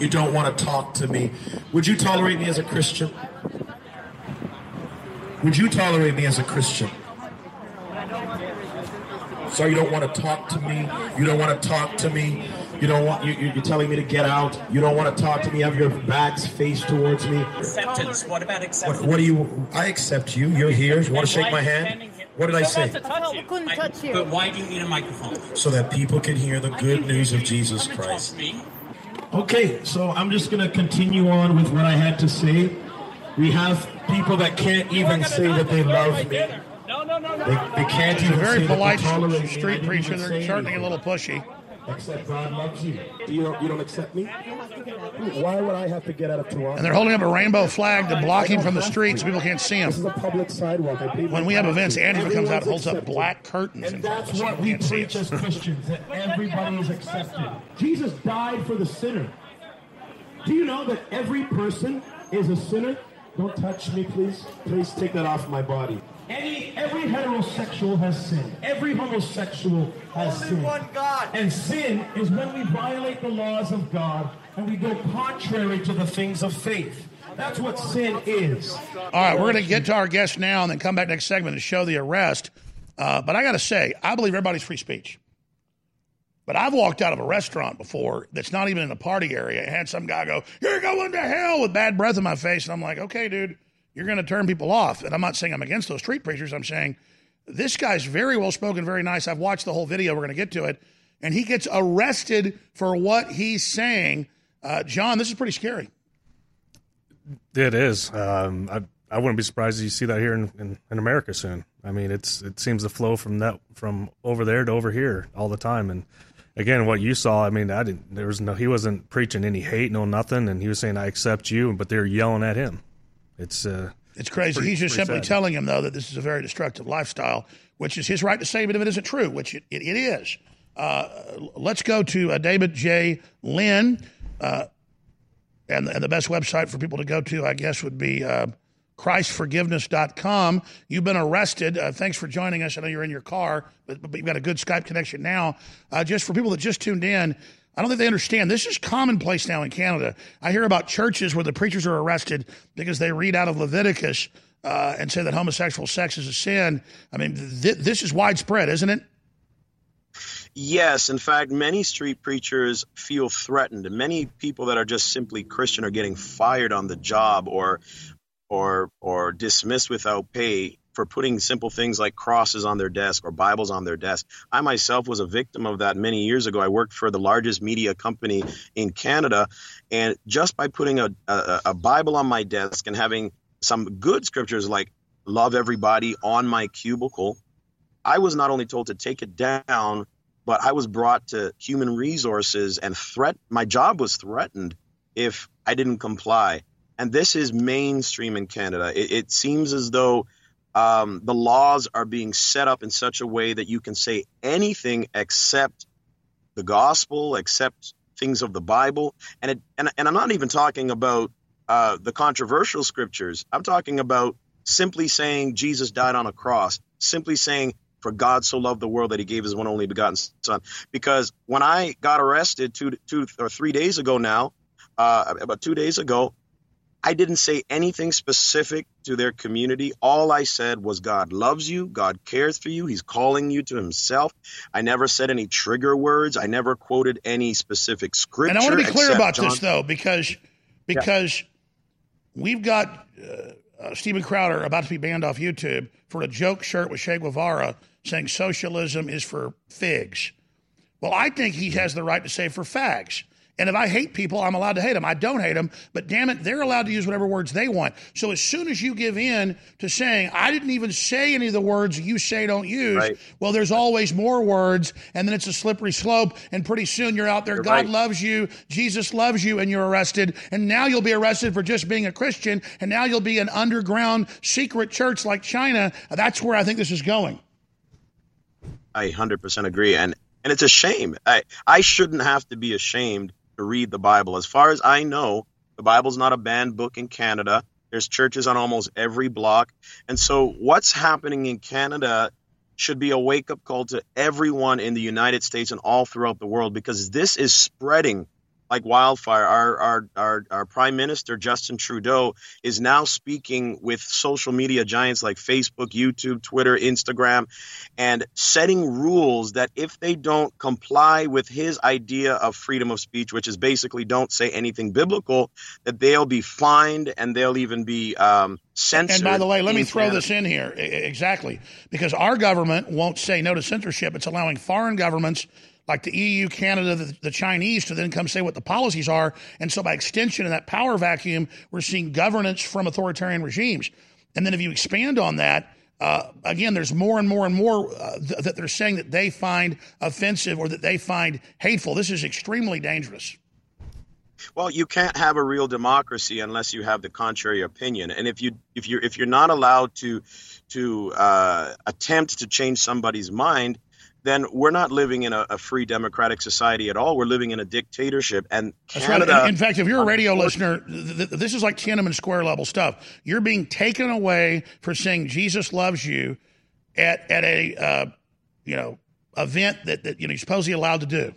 Speaker 49: You don't want to talk to me. Would you tolerate me as a Christian? Would you tolerate me as a Christian? So you don't want to talk to me. You don't want to talk to me. You don't want you, you're telling me to get out. You don't want to talk to me. Have your backs faced towards me.
Speaker 50: Acceptance. What about acceptance?
Speaker 49: What, what do you? I accept you. You're here. You want to shake my hand? What did I say?
Speaker 50: we couldn't touch you. But why do you need a microphone?
Speaker 49: So that people can hear the good news of Jesus Christ. Okay, so I'm just going to continue on with what I had to say. We have people that can't even say that they love me. No, no, no, They, they can't
Speaker 3: He's a
Speaker 49: even
Speaker 3: very
Speaker 49: say that they
Speaker 3: polite
Speaker 49: tolerate
Speaker 3: street preacher. They're
Speaker 49: say
Speaker 3: starting to get a little pushy.
Speaker 49: Except God loves you. You don't, you don't accept me? Why would I have to get out of Toronto?
Speaker 3: And they're holding up a rainbow flag to block him from the street so people can't see him.
Speaker 49: This is a public sidewalk. I
Speaker 3: When we have
Speaker 49: taxes.
Speaker 3: events, Antifa comes out and holds
Speaker 49: Everyone's
Speaker 3: up
Speaker 49: accepted.
Speaker 3: black curtains
Speaker 49: And that's
Speaker 3: so
Speaker 49: what we
Speaker 3: can't
Speaker 49: preach as Christians, that everybody is accepted. Jesus died for the sinner. Do you know that every person is a sinner? Don't touch me, please. Please take that off my body. Any, every heterosexual has sinned. Every homosexual has sinned.
Speaker 50: one God.
Speaker 49: And sin is when we violate the laws of God and we go contrary to the things of faith. That's what sin is.
Speaker 3: All right, we're going to get to our guest now and then come back next segment and show the arrest. Uh, but I got to say, I believe everybody's free speech. But I've walked out of a restaurant before that's not even in a party area and had some guy go, You're going to hell with bad breath in my face. And I'm like, Okay, dude, you're going to turn people off. And I'm not saying I'm against those street preachers. I'm saying this guy's very well spoken, very nice. I've watched the whole video. We're going to get to it. And he gets arrested for what he's saying. Uh, John, this is pretty scary.
Speaker 43: It is. Um, I I wouldn't be surprised if you see that here in, in, in America soon. I mean, it's it seems to flow from that from over there to over here all the time. And again, what you saw, I mean, I didn't. There was no. He wasn't preaching any hate, no nothing, and he was saying, "I accept you," but they're yelling at him. It's uh,
Speaker 3: It's crazy.
Speaker 43: pretty-
Speaker 3: He's just simply
Speaker 43: sad.
Speaker 3: telling him, though, that this is a very destructive lifestyle, which is his right to say, even if it isn't true, which it, it, it is. Uh, let's go to uh, David J. Lynn. Uh, and, and the best website for people to go to, I guess, would be uh, ChristForgiveness.com. You've been arrested. Uh, thanks for joining us. I know you're in your car, but, but you've got a good Skype connection now. Uh, just for people that just tuned in, I don't think they understand. This is commonplace now in Canada. I hear about churches where the preachers are arrested because they read out of Leviticus uh, and say that homosexual sex is a sin. I mean, th- this is widespread, isn't it?
Speaker 51: Yes, in fact, many street preachers feel threatened. Many people that are just simply Christian are getting fired on the job or or or dismissed without pay for putting simple things like crosses on their desk or Bibles on their desk. I myself was a victim of that many years ago. I worked for the largest media company in Canada, and just by putting a, a, a Bible on my desk and having some good scriptures like love everybody on my cubicle, I was not only told to take it down, but I was brought to human resources and threat. My job was threatened if I didn't comply. And this is mainstream in Canada. It, it seems as though um, the laws are being set up in such a way that you can say anything except the gospel, except things of the Bible. And it, and, and I'm not even talking about uh, the controversial scriptures. I'm talking about simply saying Jesus died on a cross, simply saying for God so loved the world that he gave his one only begotten son. Because when I got arrested two, two or three days ago now, uh, about two days ago, I didn't say anything specific to their community. All I said was God loves you. God cares for you. He's calling you to himself. I never said any trigger words. I never quoted any specific scripture.
Speaker 3: And I want to be clear about
Speaker 51: John-
Speaker 3: this though, because because we've got uh, uh, Steven Crowder about to be banned off YouTube for a joke shirt with Che Guevara saying socialism is for figs. Well, I think he has the right to say for fags. And if I hate people, I'm allowed to hate them. I don't hate them, but damn it, they're allowed to use whatever words they want. So as soon as you give in to saying, I didn't even say any of the words you say don't use,
Speaker 51: Right.
Speaker 3: well, there's always more words, and then it's a slippery slope, and pretty soon you're out there,
Speaker 51: You're
Speaker 3: God
Speaker 51: right.
Speaker 3: loves you, Jesus loves you, and you're arrested, and now you'll be arrested for just being a Christian, and now you'll be an underground secret church like China. That's where I think this is going.
Speaker 51: I 100% agree. And, and it's a shame. I, I shouldn't have to be ashamed to read the Bible. As far as I know, the Bible's not a banned book in Canada. There's churches on almost every block. And so what's happening in Canada should be a wake up call to everyone in the United States and all throughout the world because this is spreading like wildfire. Our, our, our, our Prime Minister, Justin Trudeau, is now speaking with social media giants like Facebook, YouTube, Twitter, Instagram, and setting rules that if they don't comply with his idea of freedom of speech, which is basically don't say anything biblical, that they'll be fined and they'll even be um, censored.
Speaker 3: And by the way, let me throw this in here. Exactly. Because our government won't say no to censorship. It's allowing foreign governments like the EU, Canada, the, the Chinese to then come say what the policies are. And so by extension in that power vacuum, we're seeing governance from authoritarian regimes. And then if you expand on that, uh, again, there's more and more and more uh, th- that they're saying that they find offensive or that they find hateful. This is extremely dangerous.
Speaker 51: Well, you can't have a real democracy unless you have the contrary opinion. And if you if you if you're not allowed to to uh, attempt to change somebody's mind, then we're not living in a, a free democratic society at all. We're living in a dictatorship. And
Speaker 3: That's right.
Speaker 51: Canada,
Speaker 3: In- In fact, if you're a radio listener, th- th- this is like Tiananmen Square level stuff. You're being taken away for saying Jesus loves you at at a uh, you know event that, that you know you're supposedly allowed to do.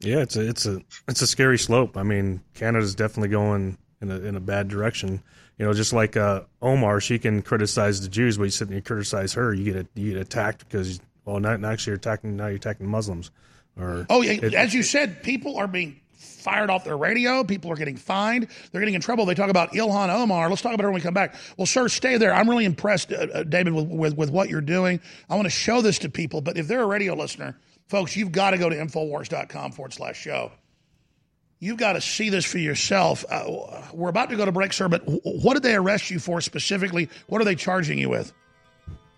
Speaker 43: Yeah, it's a it's a it's a scary slope. I mean, Canada's definitely going in a in a bad direction. You know, just like uh, Omar, she can criticize the Jews, but you sit and you criticize her, you get you get attacked because well, not actually you're attacking now you're attacking Muslims. Or
Speaker 3: Oh, yeah,
Speaker 43: it-
Speaker 3: as you said, people are being fired off their radio. People are getting fined. They're getting in trouble. They talk about Ilhan Omar. Let's talk about her when we come back. Well, sir, stay there. I'm really impressed, uh, uh, David, with, with, with what you're doing. I want to show this to people. But if they're a radio listener, folks, you've got to go to Infowars.com forward slash show. You've got to see this for yourself. Uh, we're about to go to break, sir, but what did they arrest you for specifically? What are they charging you with?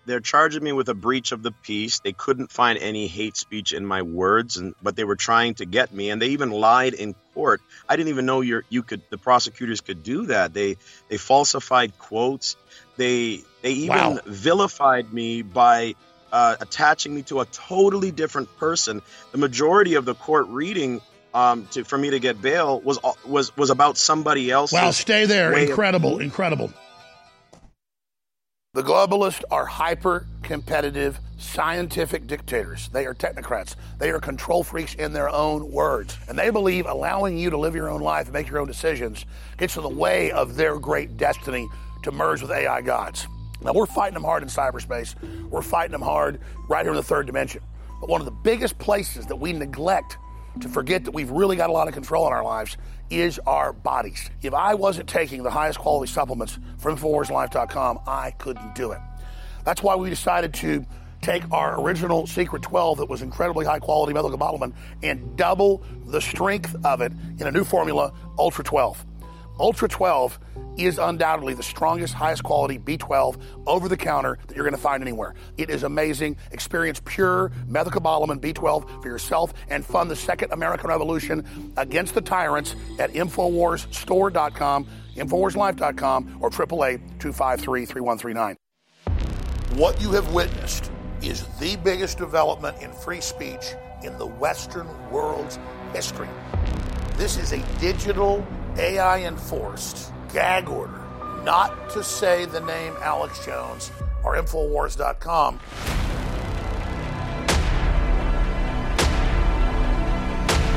Speaker 51: They're charging me with a breach of the peace. They couldn't find any hate speech in my words, and but they were trying to get me, and they even lied in court. I didn't even know you you could the prosecutors could do that. They they falsified quotes. They they even
Speaker 3: Wow.
Speaker 51: vilified me by uh, attaching me to a totally different person. The majority of the court reading. Um, to, for me to get bail was was was about somebody else.
Speaker 3: Wow, stay there.
Speaker 51: way of-
Speaker 3: Incredible, incredible. The globalists are hyper competitive scientific dictators. They are technocrats. They are control freaks in their own words. And they believe allowing you to live your own life and make your own decisions gets in the way of their great destiny to merge with AI gods. Now, we're fighting them hard in cyberspace. We're fighting them hard right here in the third dimension. But one of the biggest places that we neglect to forget that we've really got a lot of control in our lives is our bodies. If I wasn't taking the highest quality supplements from InfoWarsLife.com, I couldn't do it. That's why we decided to take our original Secret 12 that was incredibly high quality methylcobalamin and double the strength of it in a new formula, Ultra 12. Ultra 12 is undoubtedly the strongest, highest quality B12 over the counter that you're going to find anywhere. It is amazing. Experience pure methylcobalamin B12 for yourself and fund the second American Revolution against the tyrants at InfoWarsStore.com, InfoWarsLife.com, or 888 253 3139. What you have witnessed is the biggest development in free speech in the Western world's history. This is a digital, AI enforced gag order not to say the name Alex Jones or Infowars.com.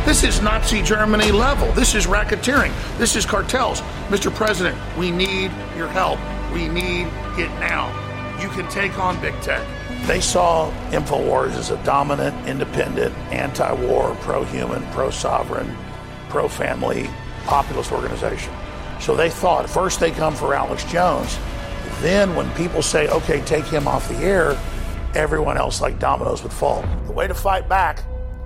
Speaker 3: This is Nazi Germany level. This is racketeering. This is cartels. Mr. President, we need your help. We need it now. You can take on big tech. They saw InfoWars as a dominant, independent, anti war, pro human, pro sovereign, pro family, populist organization. So they thought first they come for Alex Jones. Then, when people say, okay, take him off the air, everyone else, like dominoes, would fall. The way to fight back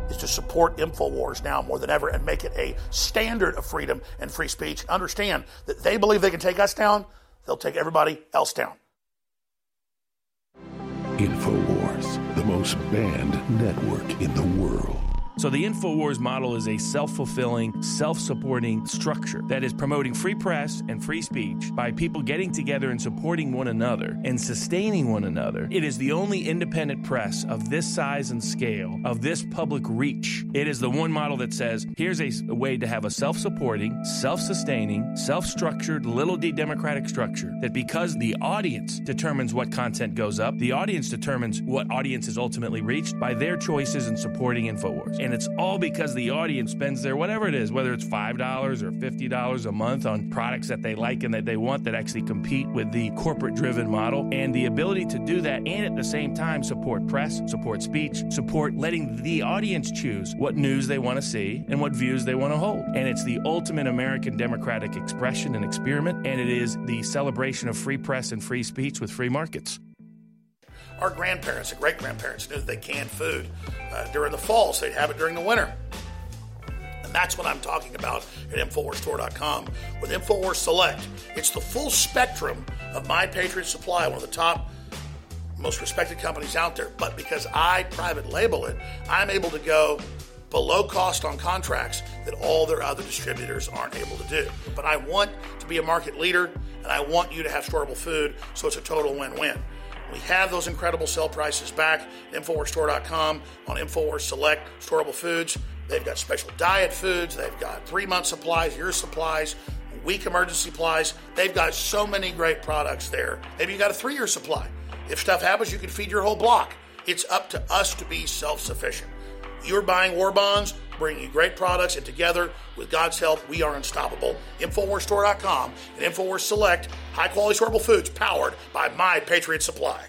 Speaker 3: is to support InfoWars now more than ever and make it a standard of freedom and free speech. Understand that they believe they can take us down, they'll take everybody else down.
Speaker 4: InfoWars, the most banned network in the world.
Speaker 29: So, the InfoWars model is a self fulfilling, self supporting structure that is promoting free press and free speech by people getting together and supporting one another and sustaining one another. It is the only independent press of this size and scale, of this public reach. It is the one model that says here's a, a way to have a self supporting, self sustaining, self structured, little d democratic structure that because the audience determines what content goes up, the audience determines what audience is ultimately reached by their choices in supporting InfoWars. And it's all because the audience spends their whatever it is, whether it's $5 or $50 a month on products that they like and that they want that actually compete with the corporate driven model. And the ability to do that and at the same time support press, support speech, support letting the audience choose what news they want to see and what views they want to hold. And it's the ultimate American democratic expression and experiment. And it is the celebration of free press and free speech with free markets.
Speaker 3: Our grandparents and great grandparents knew that they canned food uh, during the fall, so they'd have it during the winter. And that's what I'm talking about at InfoWarsStore.com with InfoWars Select. It's the full spectrum of My Patriot Supply, one of the top, most respected companies out there. But because I private label it, I'm able to go below cost on contracts that all their other distributors aren't able to do. But I want to be a market leader and I want you to have storable food, so it's a total win win. We have those incredible sell prices back at InfoWarsStore.com on InfoWars Select Storable Foods. They've got special diet foods, they've got three month supplies, year supplies, week emergency supplies. They've got so many great products there. Maybe you got a three year supply. If stuff happens, you can feed your whole block. It's up to us to be self sufficient. You're buying war bonds, bringing you great products, and together, with God's help, we are unstoppable. InfoWarsStore.com and InfoWars Select, high quality storable foods powered by My Patriot Supply.